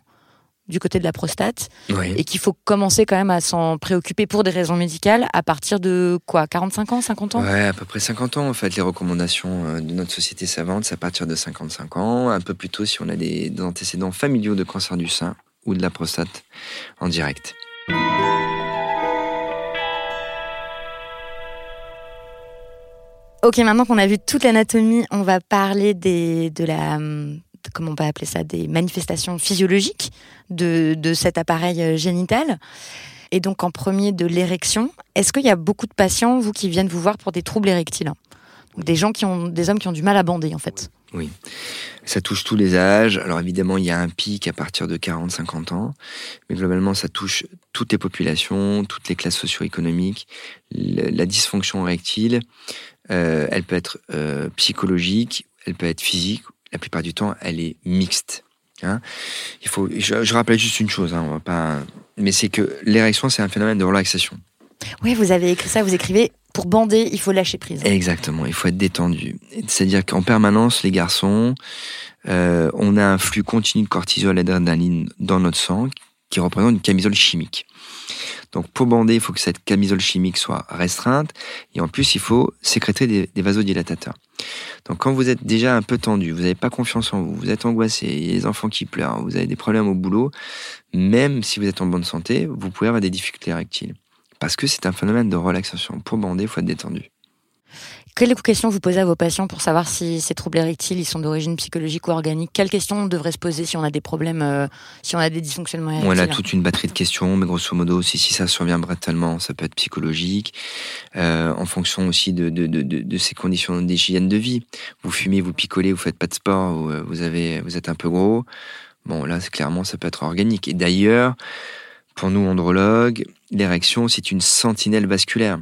du côté de la prostate et qu'il faut commencer quand même à s'en préoccuper pour des raisons médicales à partir de quoi 45 ans 50 ans? Ouais, à peu près 50 ans en fait. Les recommandations euh, de notre société savante, c'est à partir de 55 ans, un peu plus tôt si on a des, antécédents familiaux de cancer du sein ou de la prostate en direct. Ok, maintenant qu'on a vu toute l'anatomie, on va parler des, de la hum, comment on va appeler ça, des manifestations physiologiques de, cet appareil euh, génital. Et donc en premier de l'érection. Est-ce qu'il y a beaucoup de patients, vous, qui viennent vous voir pour des troubles érectiles Des gens qui ont, des hommes qui ont du mal à bander, en fait. Oui, ça touche tous les âges. Alors évidemment, il y a un pic à partir de 40-50 ans, mais globalement, ça touche toutes les populations, toutes les classes socio-économiques. La dysfonction érectile, euh, elle peut être euh, psychologique, elle peut être physique la plupart du temps, elle est mixte. Hein. Il faut, je, rappelle juste une chose, hein, on va pas, mais c'est que l'érection, c'est un phénomène de relaxation. Oui, vous avez écrit ça, vous écrivez pour bander, il faut lâcher prise. Exactement, il faut être détendu. C'est-à-dire qu'en permanence, les garçons, euh, on a un flux continu de cortisol et d'adrénaline dans notre sang qui représente une camisole chimique. Donc pour bander, il faut que cette camisole chimique soit restreinte et en plus il faut sécréter des, des vasodilatateurs. Donc quand vous êtes déjà un peu tendu, vous n'avez pas confiance en vous, vous êtes angoissé, il y a les enfants qui pleurent, vous avez des problèmes au boulot, même si vous êtes en bonne santé, vous pouvez avoir des difficultés érectiles. Parce que c'est un phénomène de relaxation. Pour bander, il faut être détendu. Quelles questions vous posez à vos patients pour savoir si ces troubles érectiles ils sont d'origine psychologique ou organique? Quelles questions on devrait se poser si on a des problèmes, euh, si on a des dysfonctionnements érectiles? On a toute une batterie de questions, mais grosso modo, si, ça survient brutalement, ça peut être psychologique, euh, en fonction aussi de, de, ces conditions d'hygiène de vie. Vous fumez, vous picolez, vous faites pas de sport, vous, euh, vous êtes un peu gros. Bon, là, clairement, ça peut être organique. Et d'ailleurs, pour nous, andrologues, l'érection, c'est une sentinelle vasculaire.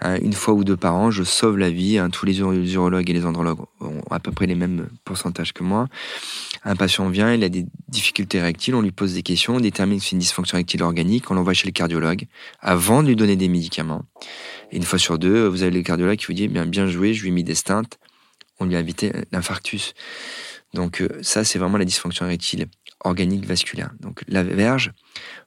Hein, une fois ou deux par an, je sauve la vie. Hein, tous les urologues et les andrologues ont à peu près les mêmes pourcentages que moi. Un patient vient, il a des difficultés érectiles, on lui pose des questions, on détermine que c'est une dysfonction érectile organique, on l'envoie chez le cardiologue avant de lui donner des médicaments. Une fois sur deux, vous avez le cardiologue qui vous dit bien, bien joué, je lui ai mis des stents, on lui a évité l'infarctus. Donc euh, ça, c'est vraiment la dysfonction érectile organique vasculaire. Donc la verge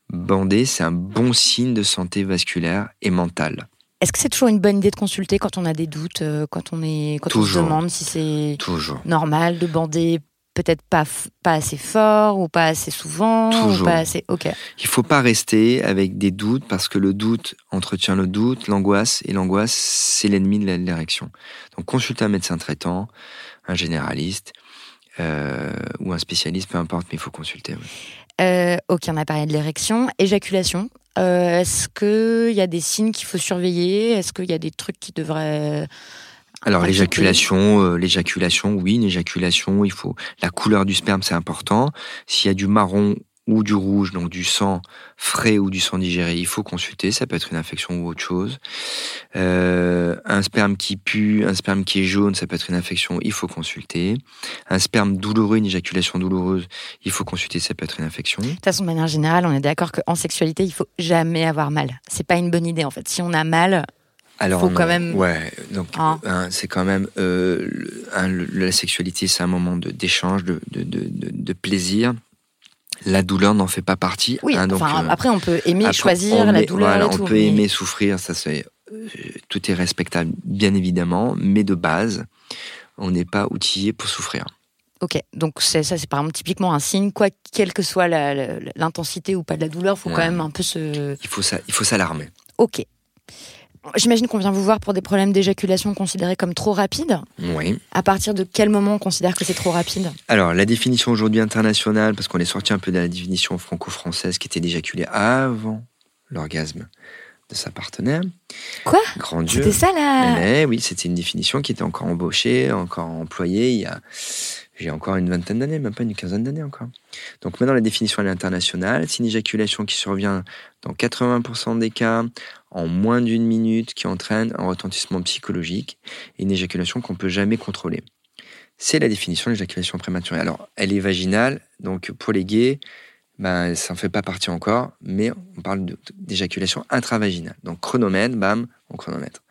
bandée, c'est un bon signe de santé vasculaire et mentale. Est-ce que c'est toujours une bonne idée de consulter quand on a des doutes, euh, quand on est, quand on se demande si c'est normal de bander peut-être pas pas assez fort ou pas assez souvent Toujours. ou pas assez OK. Il faut pas rester avec des doutes parce que le doute entretient le doute, l'angoisse et l'angoisse c'est l'ennemi de l'érection. Donc consultez un médecin traitant, un généraliste euh, ou un spécialiste, peu importe, mais il faut consulter. Euh, ok, on a parlé de l'érection, éjaculation. Euh, est-ce qu'il y a des signes qu'il faut surveiller? Est-ce qu'il y a des trucs qui devraient... Alors l'éjaculation, euh, l'éjaculation, oui, l'éjaculation, il faut la couleur du sperme, c'est important. S'il y a du marron ou du rouge, donc du sang frais ou du sang digéré, il faut consulter. Ça peut être une infection ou autre chose. Euh, un sperme qui pue, un sperme qui est jaune, ça peut être une infection, il faut consulter. Un sperme douloureux, une éjaculation douloureuse, il faut consulter, ça peut être une infection. De toute façon, de manière générale, on est d'accord qu'en sexualité, il faut jamais avoir mal. C'est pas une bonne idée en fait. Si on a mal, Alors, Faut non. quand même- Ouais, donc Hein. hein, c'est quand même. euh, le- hein, le- la sexualité, c'est un moment d'échange, de, de, de, de- de plaisir. La douleur n'en fait pas partie. Oui, hein, donc, enfin, euh, après, on peut aimer, après, choisir la douleur voilà, et on tout. peut mais- aimer souffrir, ça c'est. euh, tout est respectable, bien évidemment, mais de base, on n'est pas outillé pour souffrir. Ok, donc c'est ça, c'est par exemple typiquement un signe, quoi, quelle que soit l'intensité ou pas de la douleur, faut quand même un peu se. Il faut ça, il faut s'alarmer. Ok. J'imagine qu'on vient vous voir pour des problèmes d'éjaculation considérés comme trop rapides. Oui. À partir de quel moment on considère que c'est trop rapide? Alors, la définition aujourd'hui internationale, parce qu'on est sorti un peu de la définition franco-française qui était d'éjaculer avant l'orgasme de sa partenaire. Quoi? Grand Dieu. C'était ça là? Mais oui, c'était une définition qui était encore embauchée, encore employée il y a, j'ai encore une vingtaine d'années, même pas une quinzaine d'années encore. Donc maintenant, la définition elle est internationale. C'est une éjaculation qui survient dans 80% des cas en moins d'une minute, qui entraîne un retentissement psychologique et une éjaculation qu'on peut jamais contrôler. C'est la définition de l'éjaculation prématurée. Alors, elle est vaginale, donc pour les gays, ben, ça ne fait pas partie encore, mais on parle d'éjaculation intravaginale. Donc chronomètre, bam, on chronomètre.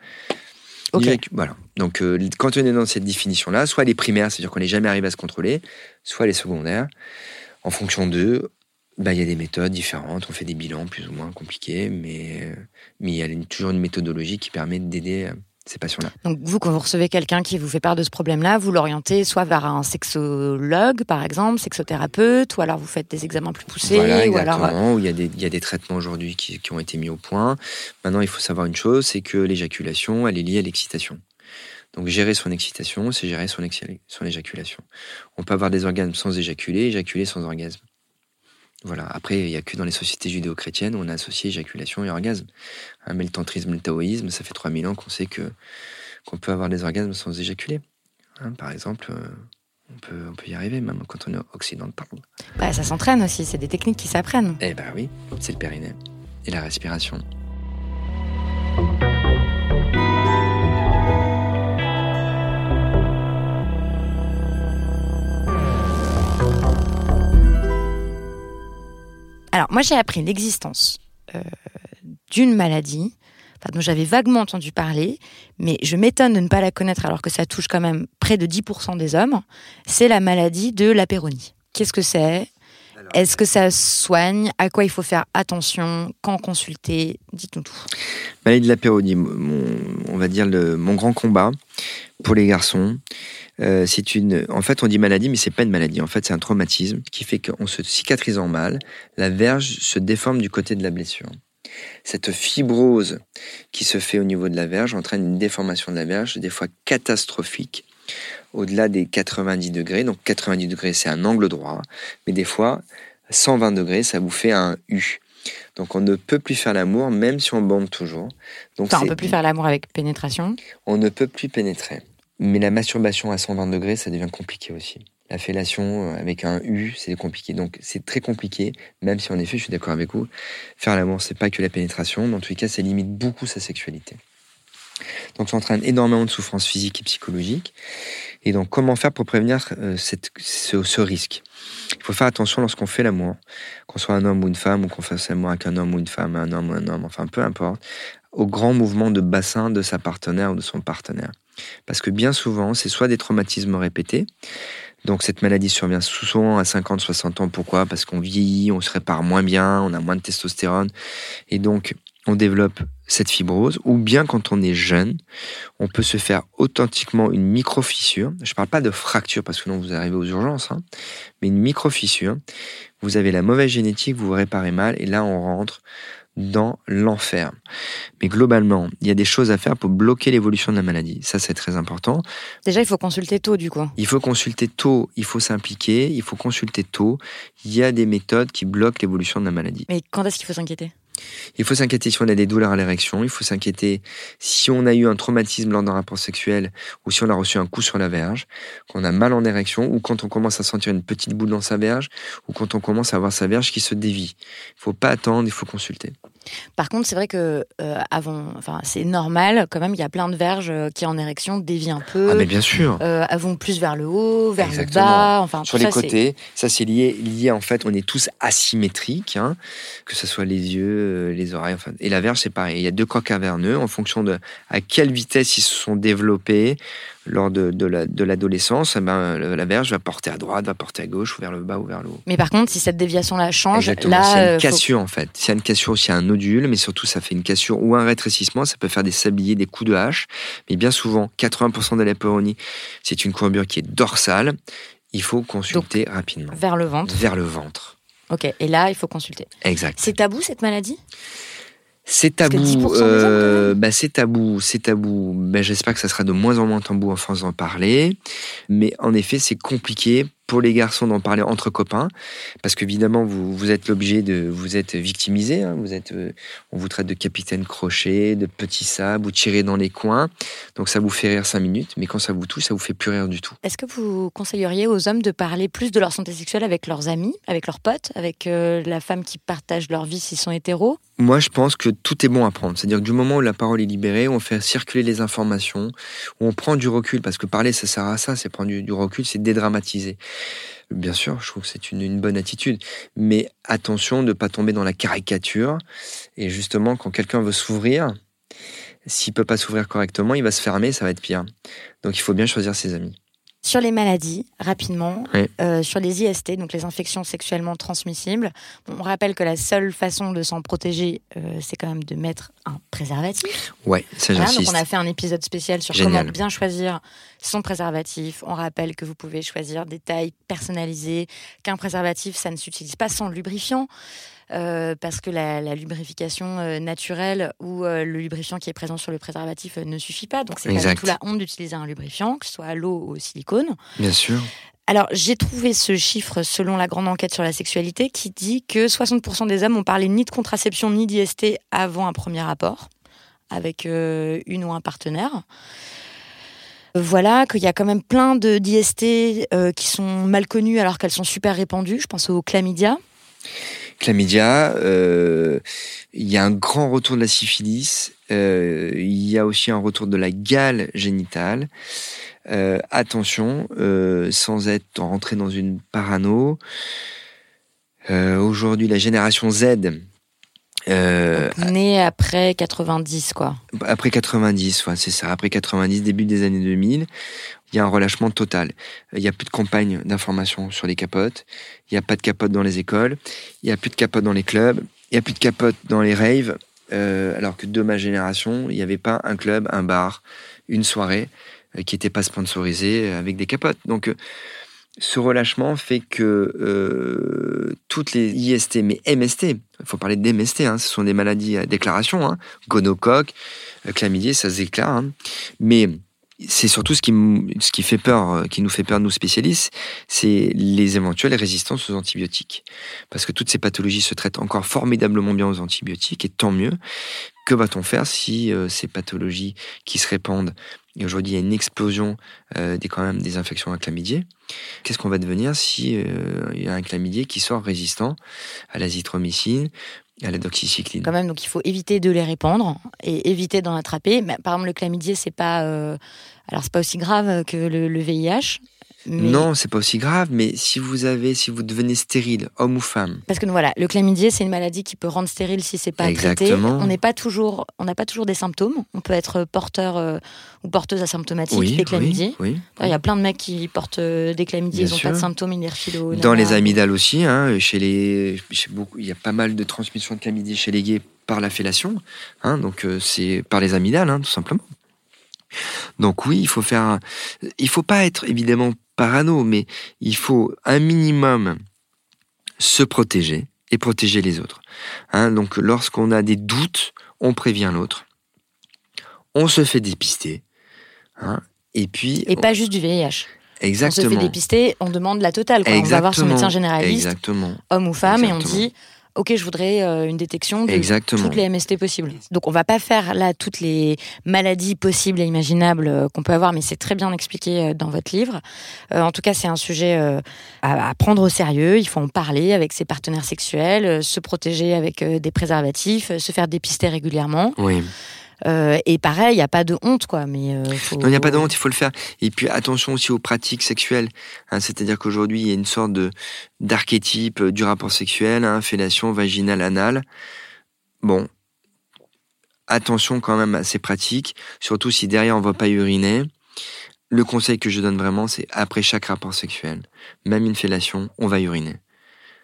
Ok. L'éjac- Voilà. Donc, euh, quand on est dans cette définition-là, soit les primaires, c'est-à-dire qu'on n'est jamais arrivé à se contrôler, soit les secondaires. En fonction d'eux, bah, il y a des méthodes différentes. On fait des bilans plus ou moins compliqués, mais euh, mais il y a une- toujours une méthodologie qui permet d'aider euh, ces patients-là. Donc vous, quand vous recevez quelqu'un qui vous fait part de ce problème-là, vous l'orientez soit vers un sexologue, par exemple, sexothérapeute, ou alors vous faites des examens plus poussés, Voilà, ou alors... euh, il, y a des, il y a des traitements aujourd'hui qui, qui ont été mis au point. Maintenant, il faut savoir une chose, c'est que l'éjaculation, elle est liée à l'excitation. Donc, gérer son excitation, c'est gérer son, son éjaculation. On peut avoir des orgasmes sans éjaculer, éjaculer sans orgasme. Voilà. Après, il n'y a que dans les sociétés judéo-chrétiennes où on a associé éjaculation et orgasme. Hein, mais le tantrisme, le taoïsme, ça fait 3000 ans qu'on sait que qu'on peut avoir des orgasmes sans éjaculer. Hein, par exemple, euh, on peut, on peut y arriver, même quand on est occidental. bah, ça s'entraîne aussi, c'est des techniques qui s'apprennent. Eh ben oui, c'est le périnée et la respiration. Alors, moi, j'ai appris l'existence euh, d'une maladie dont j'avais vaguement entendu parler, mais je m'étonne de ne pas la connaître alors que ça touche quand même près de 10% des hommes. C'est la maladie de l'apéronie. Qu'est-ce que c'est? Est-ce que ça soigne? À quoi il faut faire attention? Quand consulter? Dites-nous tout. Maladie de l'apérodie, mon, on va dire le, mon grand combat pour les garçons. euh, c'est une, en fait, on dit maladie, mais c'est pas une maladie. En fait, c'est un traumatisme qui fait qu'en se cicatrisant mal, la verge se déforme du côté de la blessure. Cette fibrose qui se fait au niveau de la verge entraîne une déformation de la verge, des fois catastrophique, au-delà des 90 degrés. Donc 90 degrés, c'est un angle droit, mais des fois, 120 degrés, ça vous fait un U. Donc on ne peut plus faire l'amour, même si on bande toujours. Donc Enfin, on c'est- peut plus faire l'amour avec pénétration. on ne peut plus pénétrer. Mais la masturbation à 120 degrés, ça devient compliqué aussi. La fellation euh, avec un U, c'est compliqué. Donc c'est très compliqué, même si en effet, je suis d'accord avec vous, faire l'amour, c'est pas que la pénétration. Dans tous les cas, ça limite beaucoup sa sexualité. Donc ça entraîne énormément de souffrances physiques et psychologiques. Et donc comment faire pour prévenir euh, ce, ce risque? Il faut faire attention lorsqu'on fait l'amour, qu'on soit un homme ou une femme, ou qu'on fasse l'amour avec un homme ou une femme, un homme ou un homme, enfin peu importe, au grand mouvement de bassin de sa partenaire ou de son partenaire. Parce que bien souvent, c'est soit des traumatismes répétés, donc cette maladie survient souvent à 50-60 ans. Pourquoi? Parce qu'on vieillit, on se répare moins bien, on a moins de testostérone, et donc on développe cette fibrose. Ou bien quand on est jeune, on peut se faire authentiquement une micro-fissure. Je ne parle pas de fracture parce que non, vous arrivez aux urgences, hein, mais une micro-fissure. Vous avez la mauvaise génétique, vous vous réparez mal, et là on rentre dans l'enfer. Mais globalement, il y a des choses à faire pour bloquer l'évolution de la maladie. Ça, c'est très important. Déjà, il faut consulter tôt, du coup. Il faut consulter tôt, il faut s'impliquer, il faut consulter tôt. Il y a des méthodes qui bloquent l'évolution de la maladie. Mais quand est-ce qu'il faut s'inquiéter? Il faut s'inquiéter si on a des douleurs à l'érection, il faut s'inquiéter si on a eu un traumatisme lors d'un rapport sexuel ou si on a reçu un coup sur la verge, qu'on a mal en érection ou quand on commence à sentir une petite boule dans sa verge ou quand on commence à avoir sa verge qui se dévie. Il faut pas attendre, il faut consulter. Par contre, c'est vrai que euh, avant, enfin, c'est normal quand même. Il y a plein de verges euh, qui en érection dévient un peu. Ah, mais bien sûr. Euh, vont plus vers le haut, vers Exactement. le bas. Enfin, Sur tout les ça, côtés, ça c'est lié, lié en fait, on est tous asymétriques, hein, que ce soit les yeux, euh, les oreilles, enfin, et la verge c'est pareil. Il y a deux corps caverneux en fonction de à quelle vitesse ils se sont développés lors de, de la- de l'adolescence. eh ben, la verge va porter à droite, va porter à gauche, ou vers le bas ou vers le haut. Mais par contre, si cette déviation-là change, Exactement. là, euh, une faut- cassure en fait. A une cassure, a un nodule, mais surtout ça fait une cassure ou un rétrécissement, ça peut faire des sabliers, des coups de hache. Mais bien souvent, 80% de la péronie, c'est une courbure qui est dorsale. Il faut consulter rapidement. vers le ventre. Vers le ventre. Ok. Et là, il faut consulter. Exact. C'est tabou cette maladie? C'est tabou. 10% des hommes, euh, bah, c'est tabou. C'est tabou. Ben, J'espère que ça sera de moins en moins tabou en France d'en parler. Mais en effet, c'est compliqué pour les garçons d'en parler entre copains. Parce qu'évidemment, vous, vous êtes l'objet de. Vous êtes victimisé. hein, vous êtes, euh, on vous traite de capitaine crochet, de petit sable, vous tirez dans les coins. Donc ça vous fait rire cinq minutes. Mais quand ça vous touche, ça vous fait plus rire du tout. Est-ce que vous conseilleriez aux hommes de parler plus de leur santé sexuelle avec leurs amis, avec leurs potes, avec euh, la femme qui partage leur vie s'ils sont hétéros? Moi, je pense que tout est bon à prendre. C'est-à-dire que du moment où la parole est libérée, on fait circuler les informations, où on prend du recul, parce que parler, ça sert à ça, c'est prendre du, du recul, c'est dédramatiser. Bien sûr, je trouve que c'est une, une bonne attitude. Mais attention de ne pas tomber dans la caricature. Et justement, quand quelqu'un veut s'ouvrir, s'il peut pas s'ouvrir correctement, il va se fermer, ça va être pire. Donc il faut bien choisir ses amis. Sur les maladies, rapidement, Oui. euh, sur les IST, donc les infections sexuellement transmissibles, on rappelle que la seule façon de s'en protéger, euh, c'est quand même de mettre un préservatif. Ouais, ça Voilà, donc j'insiste. on a fait un épisode spécial sur Génial. comment bien choisir son préservatif. On rappelle que vous pouvez choisir des tailles personnalisées, qu'un préservatif, ça ne s'utilise pas sans lubrifiant. Euh, parce que la, la lubrification euh, naturelle ou euh, le lubrifiant qui est présent sur le préservatif ne suffit pas. Donc c'est pas du tout la honte d'utiliser un lubrifiant, que ce soit à l'eau ou au silicone. Bien sûr. Alors, j'ai trouvé ce chiffre selon la grande enquête sur la sexualité qui dit que 60% des hommes ont parlé ni de contraception ni d'IST avant un premier rapport avec euh, une ou un partenaire. Voilà, qu'il y a quand même plein de d'IST euh, qui sont mal connues alors qu'elles sont super répandues. Je pense au chlamydia. Chlamydia, euh, il y a un grand retour de la syphilis, euh, il y a aussi un retour de la gale génitale. Euh, attention, euh, sans être rentré dans une parano. Aujourd'hui, la génération Z, euh, Né après 90, quoi. après 90, ouais, c'est ça, après 90, début des années 2000, il y a un relâchement total. Il n'y a plus de campagne d'information sur les capotes, il n'y a pas de capotes dans les écoles, il n'y a plus de capotes dans les clubs, il n'y a plus de capotes dans les raves, euh, alors que de ma génération, il n'y avait pas un club, un bar, une soirée euh, qui n'était pas sponsorisée euh, avec des capotes. Donc, ce relâchement fait que euh, toutes les IST, mais MST, il faut parler d'MST, hein, ce sont des maladies à déclaration, hein, gonocoque, euh, chlamydia, ça se déclare. hein. Mais c'est surtout ce qui, ce qui fait peur, euh, qui nous fait peur, nous spécialistes, c'est les éventuelles résistances aux antibiotiques. Parce que toutes ces pathologies se traitent encore formidablement bien aux antibiotiques, et tant mieux. Que va-t-on faire si ces pathologies qui se répandent, et aujourd'hui il y a une explosion euh, des, quand même, des infections à chlamydia, qu'est-ce qu'on va devenir si euh, il y a un chlamydia qui sort résistant à l'azithromycine, à la doxycycline Quand même, donc il faut éviter de les répandre et éviter d'en attraper. Mais, par exemple, le chlamydia, c'est pas, euh, alors c'est pas aussi grave que le VIH. Mais- Non, c'est pas aussi grave, mais si vous avez, si vous devenez stérile, homme ou femme, Parce que voilà, le chlamydia, c'est une maladie qui peut rendre stérile si c'est pas traité. Exactement. On n'est pas toujours, on n'a pas toujours des symptômes. On peut être porteur euh, ou porteuse asymptomatique oui, des chlamydies. oui, oui. Il y a plein de mecs qui portent euh, des chlamydies, Bien ils n'ont pas de symptômes, ils les refilent Dans les amygdales aussi, hein, chez les, chez beaucoup, il y a pas mal de transmission de chlamydia chez les gays par la fellation, hein, donc euh, c'est par les amygdales, hein, tout simplement. Donc oui, il faut faire, un- il faut pas être évidemment parano, mais il faut un minimum se protéger et protéger les autres. Hein, donc lorsqu'on a des doutes, on prévient l'autre, on se fait dépister, hein, et puis Et pas juste du VIH. exactement. On se fait dépister, on demande la totale. Quoi. On va voir son médecin généraliste, Exactement. homme ou femme, et on dit ok, je voudrais euh, une détection de Exactement. toutes les MST possibles. Donc on va pas faire là toutes les maladies possibles et imaginables euh, qu'on peut avoir, mais c'est très bien expliqué euh, dans votre livre. En tout cas, c'est un sujet à, à prendre au sérieux. Il faut en parler avec ses partenaires sexuels, se protéger avec des préservatifs, se faire dépister régulièrement. Oui. Euh, et pareil, il n'y a pas de honte, quoi. Mais euh, faut... Non, il n'y a pas de honte, il faut le faire. Et puis attention aussi aux pratiques sexuelles. hein, C'est-à-dire qu'aujourd'hui, il y a une sorte d'archétype euh, du rapport sexuel, hein, fellation vaginale, anale. Bon, attention quand même à ces pratiques, surtout si derrière on ne va pas uriner. Le conseil que je donne vraiment, c'est après chaque rapport sexuel, même une fellation, on va uriner.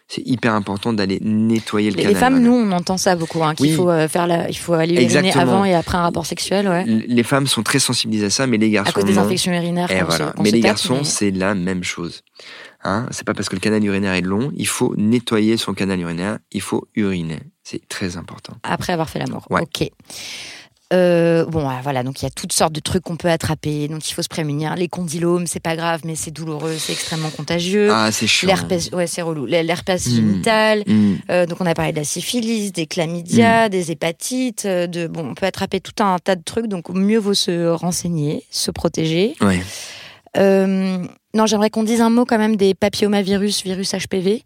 C'est hyper important d'aller nettoyer le Les, les canal. femmes, urinaire. nous, on entend ça beaucoup, hein, qu'il Oui. faut euh, faire la, il faut aller uriner avant et après un rapport sexuel, ouais. Les femmes sont très sensibilisées à ça, mais les garçons À cause des non. infections urinaires. Et qu'on voilà. se- qu'on mais les tape, garçons, mais- c'est la même chose. Hein c'est pas parce que le canal urinaire est long, il faut nettoyer son canal urinaire, il faut uriner. C'est très important. Après avoir fait l'amour. Ouais. Ok. Euh, bon, ah, voilà, donc il y a toutes sortes de trucs qu'on peut attraper, donc il faut se prémunir. Les condylomes, c'est pas grave, mais c'est douloureux, c'est extrêmement contagieux. Ah, c'est chiant. L'herpès, ouais, c'est relou. L'herpès Mm. génital. Hmm. euh, donc on a parlé de la syphilis, des chlamydia, Mm. des hépatites. euh, De bon, on peut attraper tout un tas de trucs, donc mieux vaut se renseigner, se protéger. Ouais. Euh, non, j'aimerais qu'on dise un mot quand même des papillomavirus, virus HPV.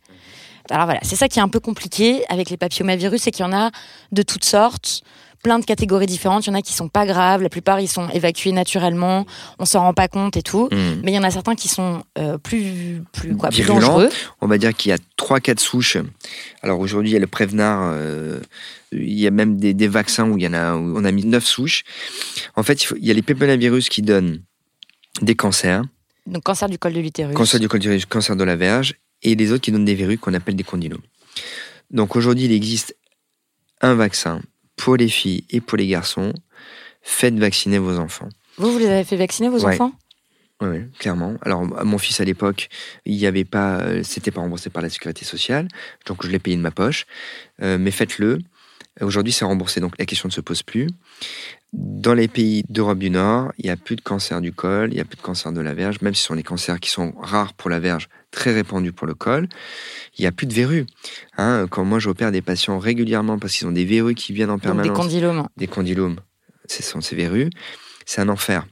Alors voilà, c'est ça qui est un peu compliqué avec les papillomavirus, c'est qu'il y en a de toutes sortes, plein de catégories différentes. Il y en a qui sont pas graves, la plupart ils sont évacués naturellement, on s'en rend pas compte et tout. Hmm. Mais il y en a certains qui sont euh, plus, plus, quoi, plus dangereux. On va dire qu'il y a 3-4 souches. Alors aujourd'hui, il y a le Prévenard, euh, il y a même des, des vaccins où il y en a, où on a mis 9 souches. En fait, il, faut- il y a les papillomavirus qui donnent des cancers, Donc cancer du col de l'utérus. cancer du col du utérus, cancer de la verge, et les autres qui donnent des verrues qu'on appelle des condylomes. Donc aujourd'hui, il existe un vaccin pour les filles et pour les garçons. Faites vacciner vos enfants. Vous, vous les avez fait vacciner vos Ouais. enfants? Oui, clairement. Alors, mon fils à l'époque, il y avait pas, euh, c'était pas remboursé par la sécurité sociale, donc je l'ai payé de ma poche. Euh, mais faites-le. Aujourd'hui, c'est remboursé, donc la question ne se pose plus. Dans les pays d'Europe du Nord, il n'y a plus de cancer du col, il n'y a plus de cancer de la verge, même si ce sont des cancers qui sont rares pour la verge, très répandus pour le col. Il n'y a plus de verrues. Hein, quand moi, j'opère des patients régulièrement parce qu'ils ont des verrues qui viennent en Donc des permanence condylomes. des condylomes, ce sont ces verrues, c'est un enfer.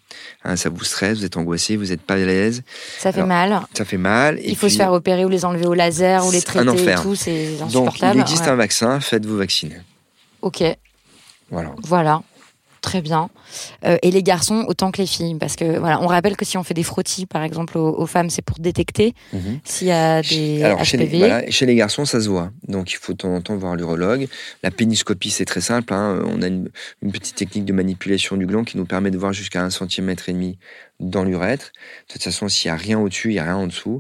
Hein, ça vous stresse, vous êtes angoissé, vous n'êtes pas à l'aise, Ça fait Alors, mal. ça fait mal. et Il faut puis- se faire opérer ou les enlever au laser ou les C'est un traiter et enfer. tout, c'est Donc, insupportable. il existe Ouais. un vaccin, faites-vous vacciner. Ok, Voilà. voilà. Très bien. Euh, et les garçons autant que les filles, parce que voilà, on rappelle que si on fait des frottis, par exemple, aux, aux femmes, c'est pour détecter s'il y a des Alors, chez les, HPV. voilà, chez les garçons, ça se voit. Donc, il faut de temps en temps voir l'urologue. La péniscopie, c'est très simple. hein. On a une, une petite technique de manipulation du gland qui nous permet de voir jusqu'à un centimètre et demi dans l'urètre. De toute façon, s'il n'y a rien au-dessus, il n'y a rien en dessous.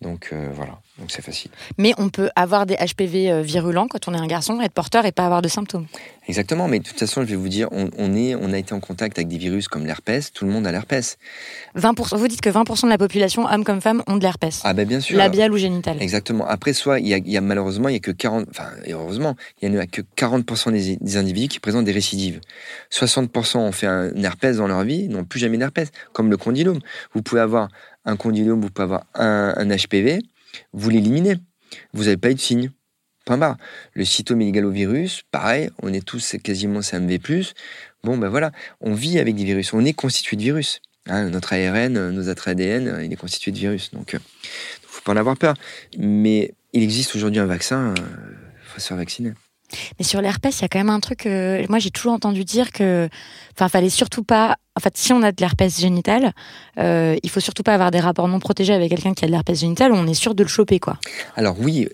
Donc, euh, voilà. Donc, c'est facile. Mais on peut avoir des HPV euh, virulents quand on est un garçon, être porteur et pas avoir de symptômes. Exactement, mais de toute façon, je vais vous dire, on, on est, on a été en contact avec des virus comme l'herpès, tout le monde a l'herpès. 20%, vous dites que 20% de la population, hommes comme femmes, ont de l'herpès. Ah ben bien sûr. Labial ou génital. Exactement. Après, soit, il y a, il y a malheureusement, il y a que 40, enfin, heureusement, il y en a que 40% des, des individus qui présentent des récidives. 60% ont fait un herpès dans leur vie, n'ont plus jamais d'herpès, comme le condylome. Vous pouvez avoir un condylome, vous pouvez avoir un, un HPV, vous l'éliminez. Vous n'avez pas eu de signe. Point barre. Le cytomégalovirus, pareil, on est tous quasiment CMV+. Bon, ben voilà, on vit avec des virus, on est constitué de virus. Hein, notre ARN, euh, nos ADN, euh, il est constitué de virus. Donc, euh, faut pas en avoir peur. Mais il existe aujourd'hui un vaccin, il faut se faire vacciner. Mais sur l'herpès, il y a quand même un truc. euh, moi, j'ai toujours entendu dire que, enfin, fallait surtout pas. En fait, si on a de l'herpès génital, euh, il faut surtout pas avoir des rapports non protégés avec quelqu'un qui a de l'herpès génital. On est sûr de le choper, quoi. Alors oui,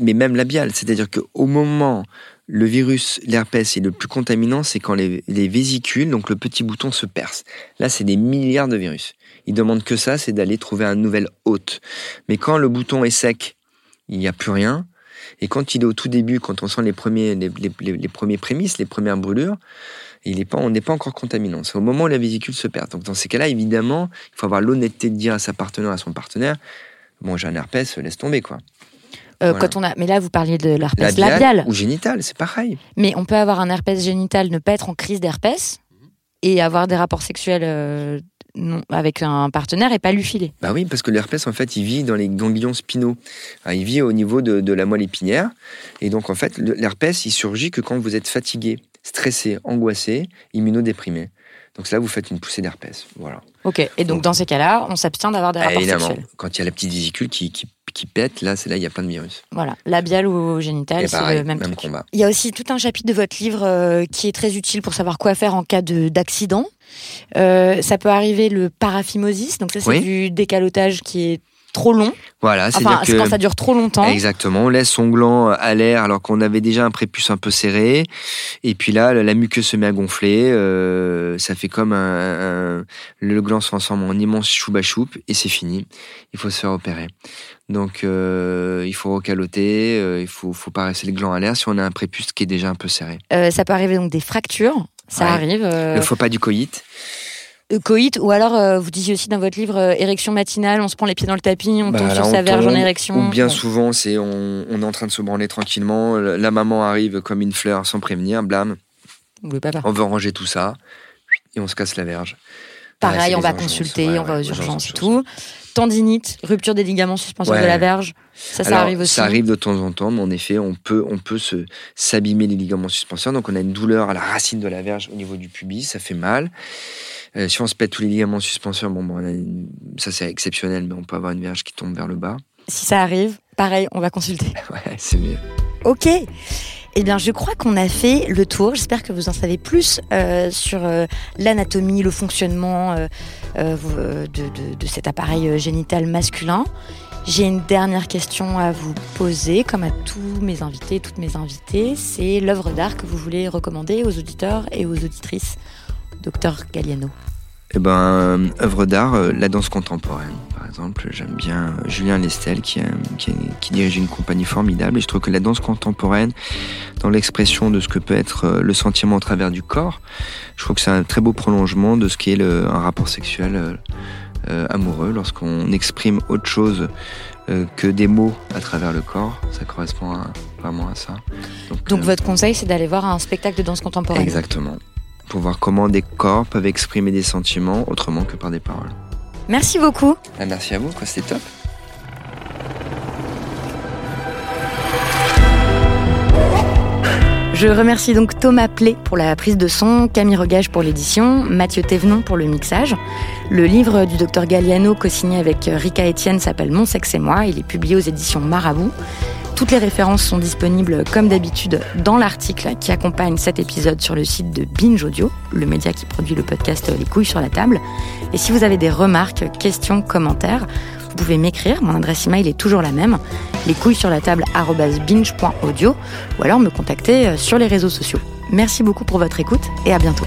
mais même labial, c'est-à-dire qu'au moment le virus, l'herpès est le plus contaminant, c'est quand les, les vésicules, donc le petit bouton, se perce. Là, c'est des milliards de virus. Ils demandent que ça, c'est d'aller trouver un nouvel hôte. Mais quand le bouton est sec, il n'y a plus rien. Et quand il est au tout début, quand on sent les premiers, les, les- les- les premiers prémices, les premières brûlures, il est pas, on n'est pas encore contaminant. C'est au moment où la vésicule se perd. Donc dans ces cas-là, évidemment, il faut avoir l'honnêteté de dire à sa partenaire, à son partenaire, bon, j'ai un herpès, laisse tomber quoi. Euh, Voilà. Quand on a, mais là, vous parliez de l'herpès Labial, labial. ou génital, c'est pareil. Mais on peut avoir un herpès génital, ne pas être en crise d'herpès et avoir des rapports sexuels euh, avec un partenaire et pas lui filer. Bah oui, parce que l'herpès, en fait, il vit dans les ganglions spinaux. Il vit au niveau de, de la moelle épinière. Et donc, en fait, l'herpès, il surgit que quand vous êtes fatigué, stressé, angoissé, immunodéprimé. Donc là, vous faites une poussée d'herpès. Voilà. Ok. Et donc dans ces cas-là, on s'abstient d'avoir des Ah, rapports évidemment, sexuels. quand il y a la petite vésicule qui, qui, qui pète, là, c'est là, il y a plein de virus. Voilà. Labial ou génital, Et c'est le même, même truc. combat. Il y a aussi tout un chapitre de votre livre euh, qui est très utile pour savoir quoi faire en cas de- d'accident. Euh, ça peut arriver le paraphimosis, donc ça c'est Oui. du décalotage qui est trop long. Voilà, Enfin, c'est que... quand ça dure trop longtemps. Exactement, on laisse son gland à l'air alors qu'on avait déjà un prépuce un peu serré. Et puis là, la muqueuse se met à gonfler. euh, ça fait comme un, un- Le gland se transforme en immense chouba choup et c'est fini. Il faut se faire opérer. Donc, euh, il faut recaloter, euh, il faut, faut pas rester le gland à l'air si on a un prépuce qui est déjà un peu serré. Ça peut arriver donc des fractures. Ça Ouais. arrive. Le faux pas du coït. Coït, ou alors euh, vous disiez aussi dans votre livre euh, érection matinale, on se prend les pieds dans le tapis, on Bah, tombe sur sa verge en érection. Ou bien souvent, c'est on, on est en train de se branler tranquillement. La maman arrive comme une fleur sans prévenir, blâme. On veut ranger tout ça et on se casse la verge. Pareil, on va urgences. consulter, Ouais, on va aux urgences et tout. Tendinite, rupture des ligaments suspenseurs Ouais. de la verge. Ça, ça Alors, arrive aussi. Ça arrive de temps en temps, mais en effet, on peut, on peut se s'abîmer les ligaments suspenseurs. Donc, on a une douleur à la racine de la verge au niveau du pubis, ça fait mal. Euh, si on se pète tous les ligaments suspenseurs, bon, une- ça c'est exceptionnel, mais on peut avoir une verge qui tombe vers le bas. Si ça arrive, pareil, on va consulter. Ouais, c'est mieux. Ok. Eh bien, je crois qu'on a fait le tour. J'espère que vous en savez plus euh, sur euh, l'anatomie, le fonctionnement euh, de, cet appareil génital masculin. J'ai une dernière question à vous poser, comme à tous mes invités, toutes mes invitées. C'est l'œuvre d'art que vous voulez recommander aux auditeurs et aux auditrices. Docteur Galliano. Eh ben, euh, œuvre d'art, euh, la danse contemporaine, par exemple. J'aime bien euh, Julien Lestel qui, qui, qui dirige une compagnie formidable. Et je trouve que la danse contemporaine, dans l'expression de ce que peut être le sentiment au travers du corps, je trouve que c'est un très beau prolongement de ce qu'est le- un rapport sexuel euh, amoureux. Lorsqu'on exprime autre chose euh, que des mots à travers le corps, ça correspond à- vraiment à ça. Donc, euh, votre conseil, c'est d'aller voir un spectacle de danse contemporaine. Exactement. Pour voir comment des corps peuvent exprimer des sentiments autrement que par des paroles. Merci beaucoup. Ah, merci à vous, quoi, c'était top. Je remercie donc Thomas Plé pour la prise de son, Camille Regage pour l'édition, Mathieu Thévenon pour le mixage. Le livre du docteur Galliano, co-signé avec Rika Etienne, s'appelle Mon sexe et moi. Il est publié aux éditions Marabout. Toutes les références sont disponibles, comme d'habitude, dans l'article qui accompagne cet épisode sur le site de Binge Audio, le média qui produit le podcast Les couilles sur la table. Et si vous avez des remarques, questions, commentaires, vous pouvez m'écrire. Mon adresse email est toujours la même, les couilles sur la table binge.audio ou alors me contacter euh, sur les réseaux sociaux. Merci beaucoup pour votre écoute et à bientôt.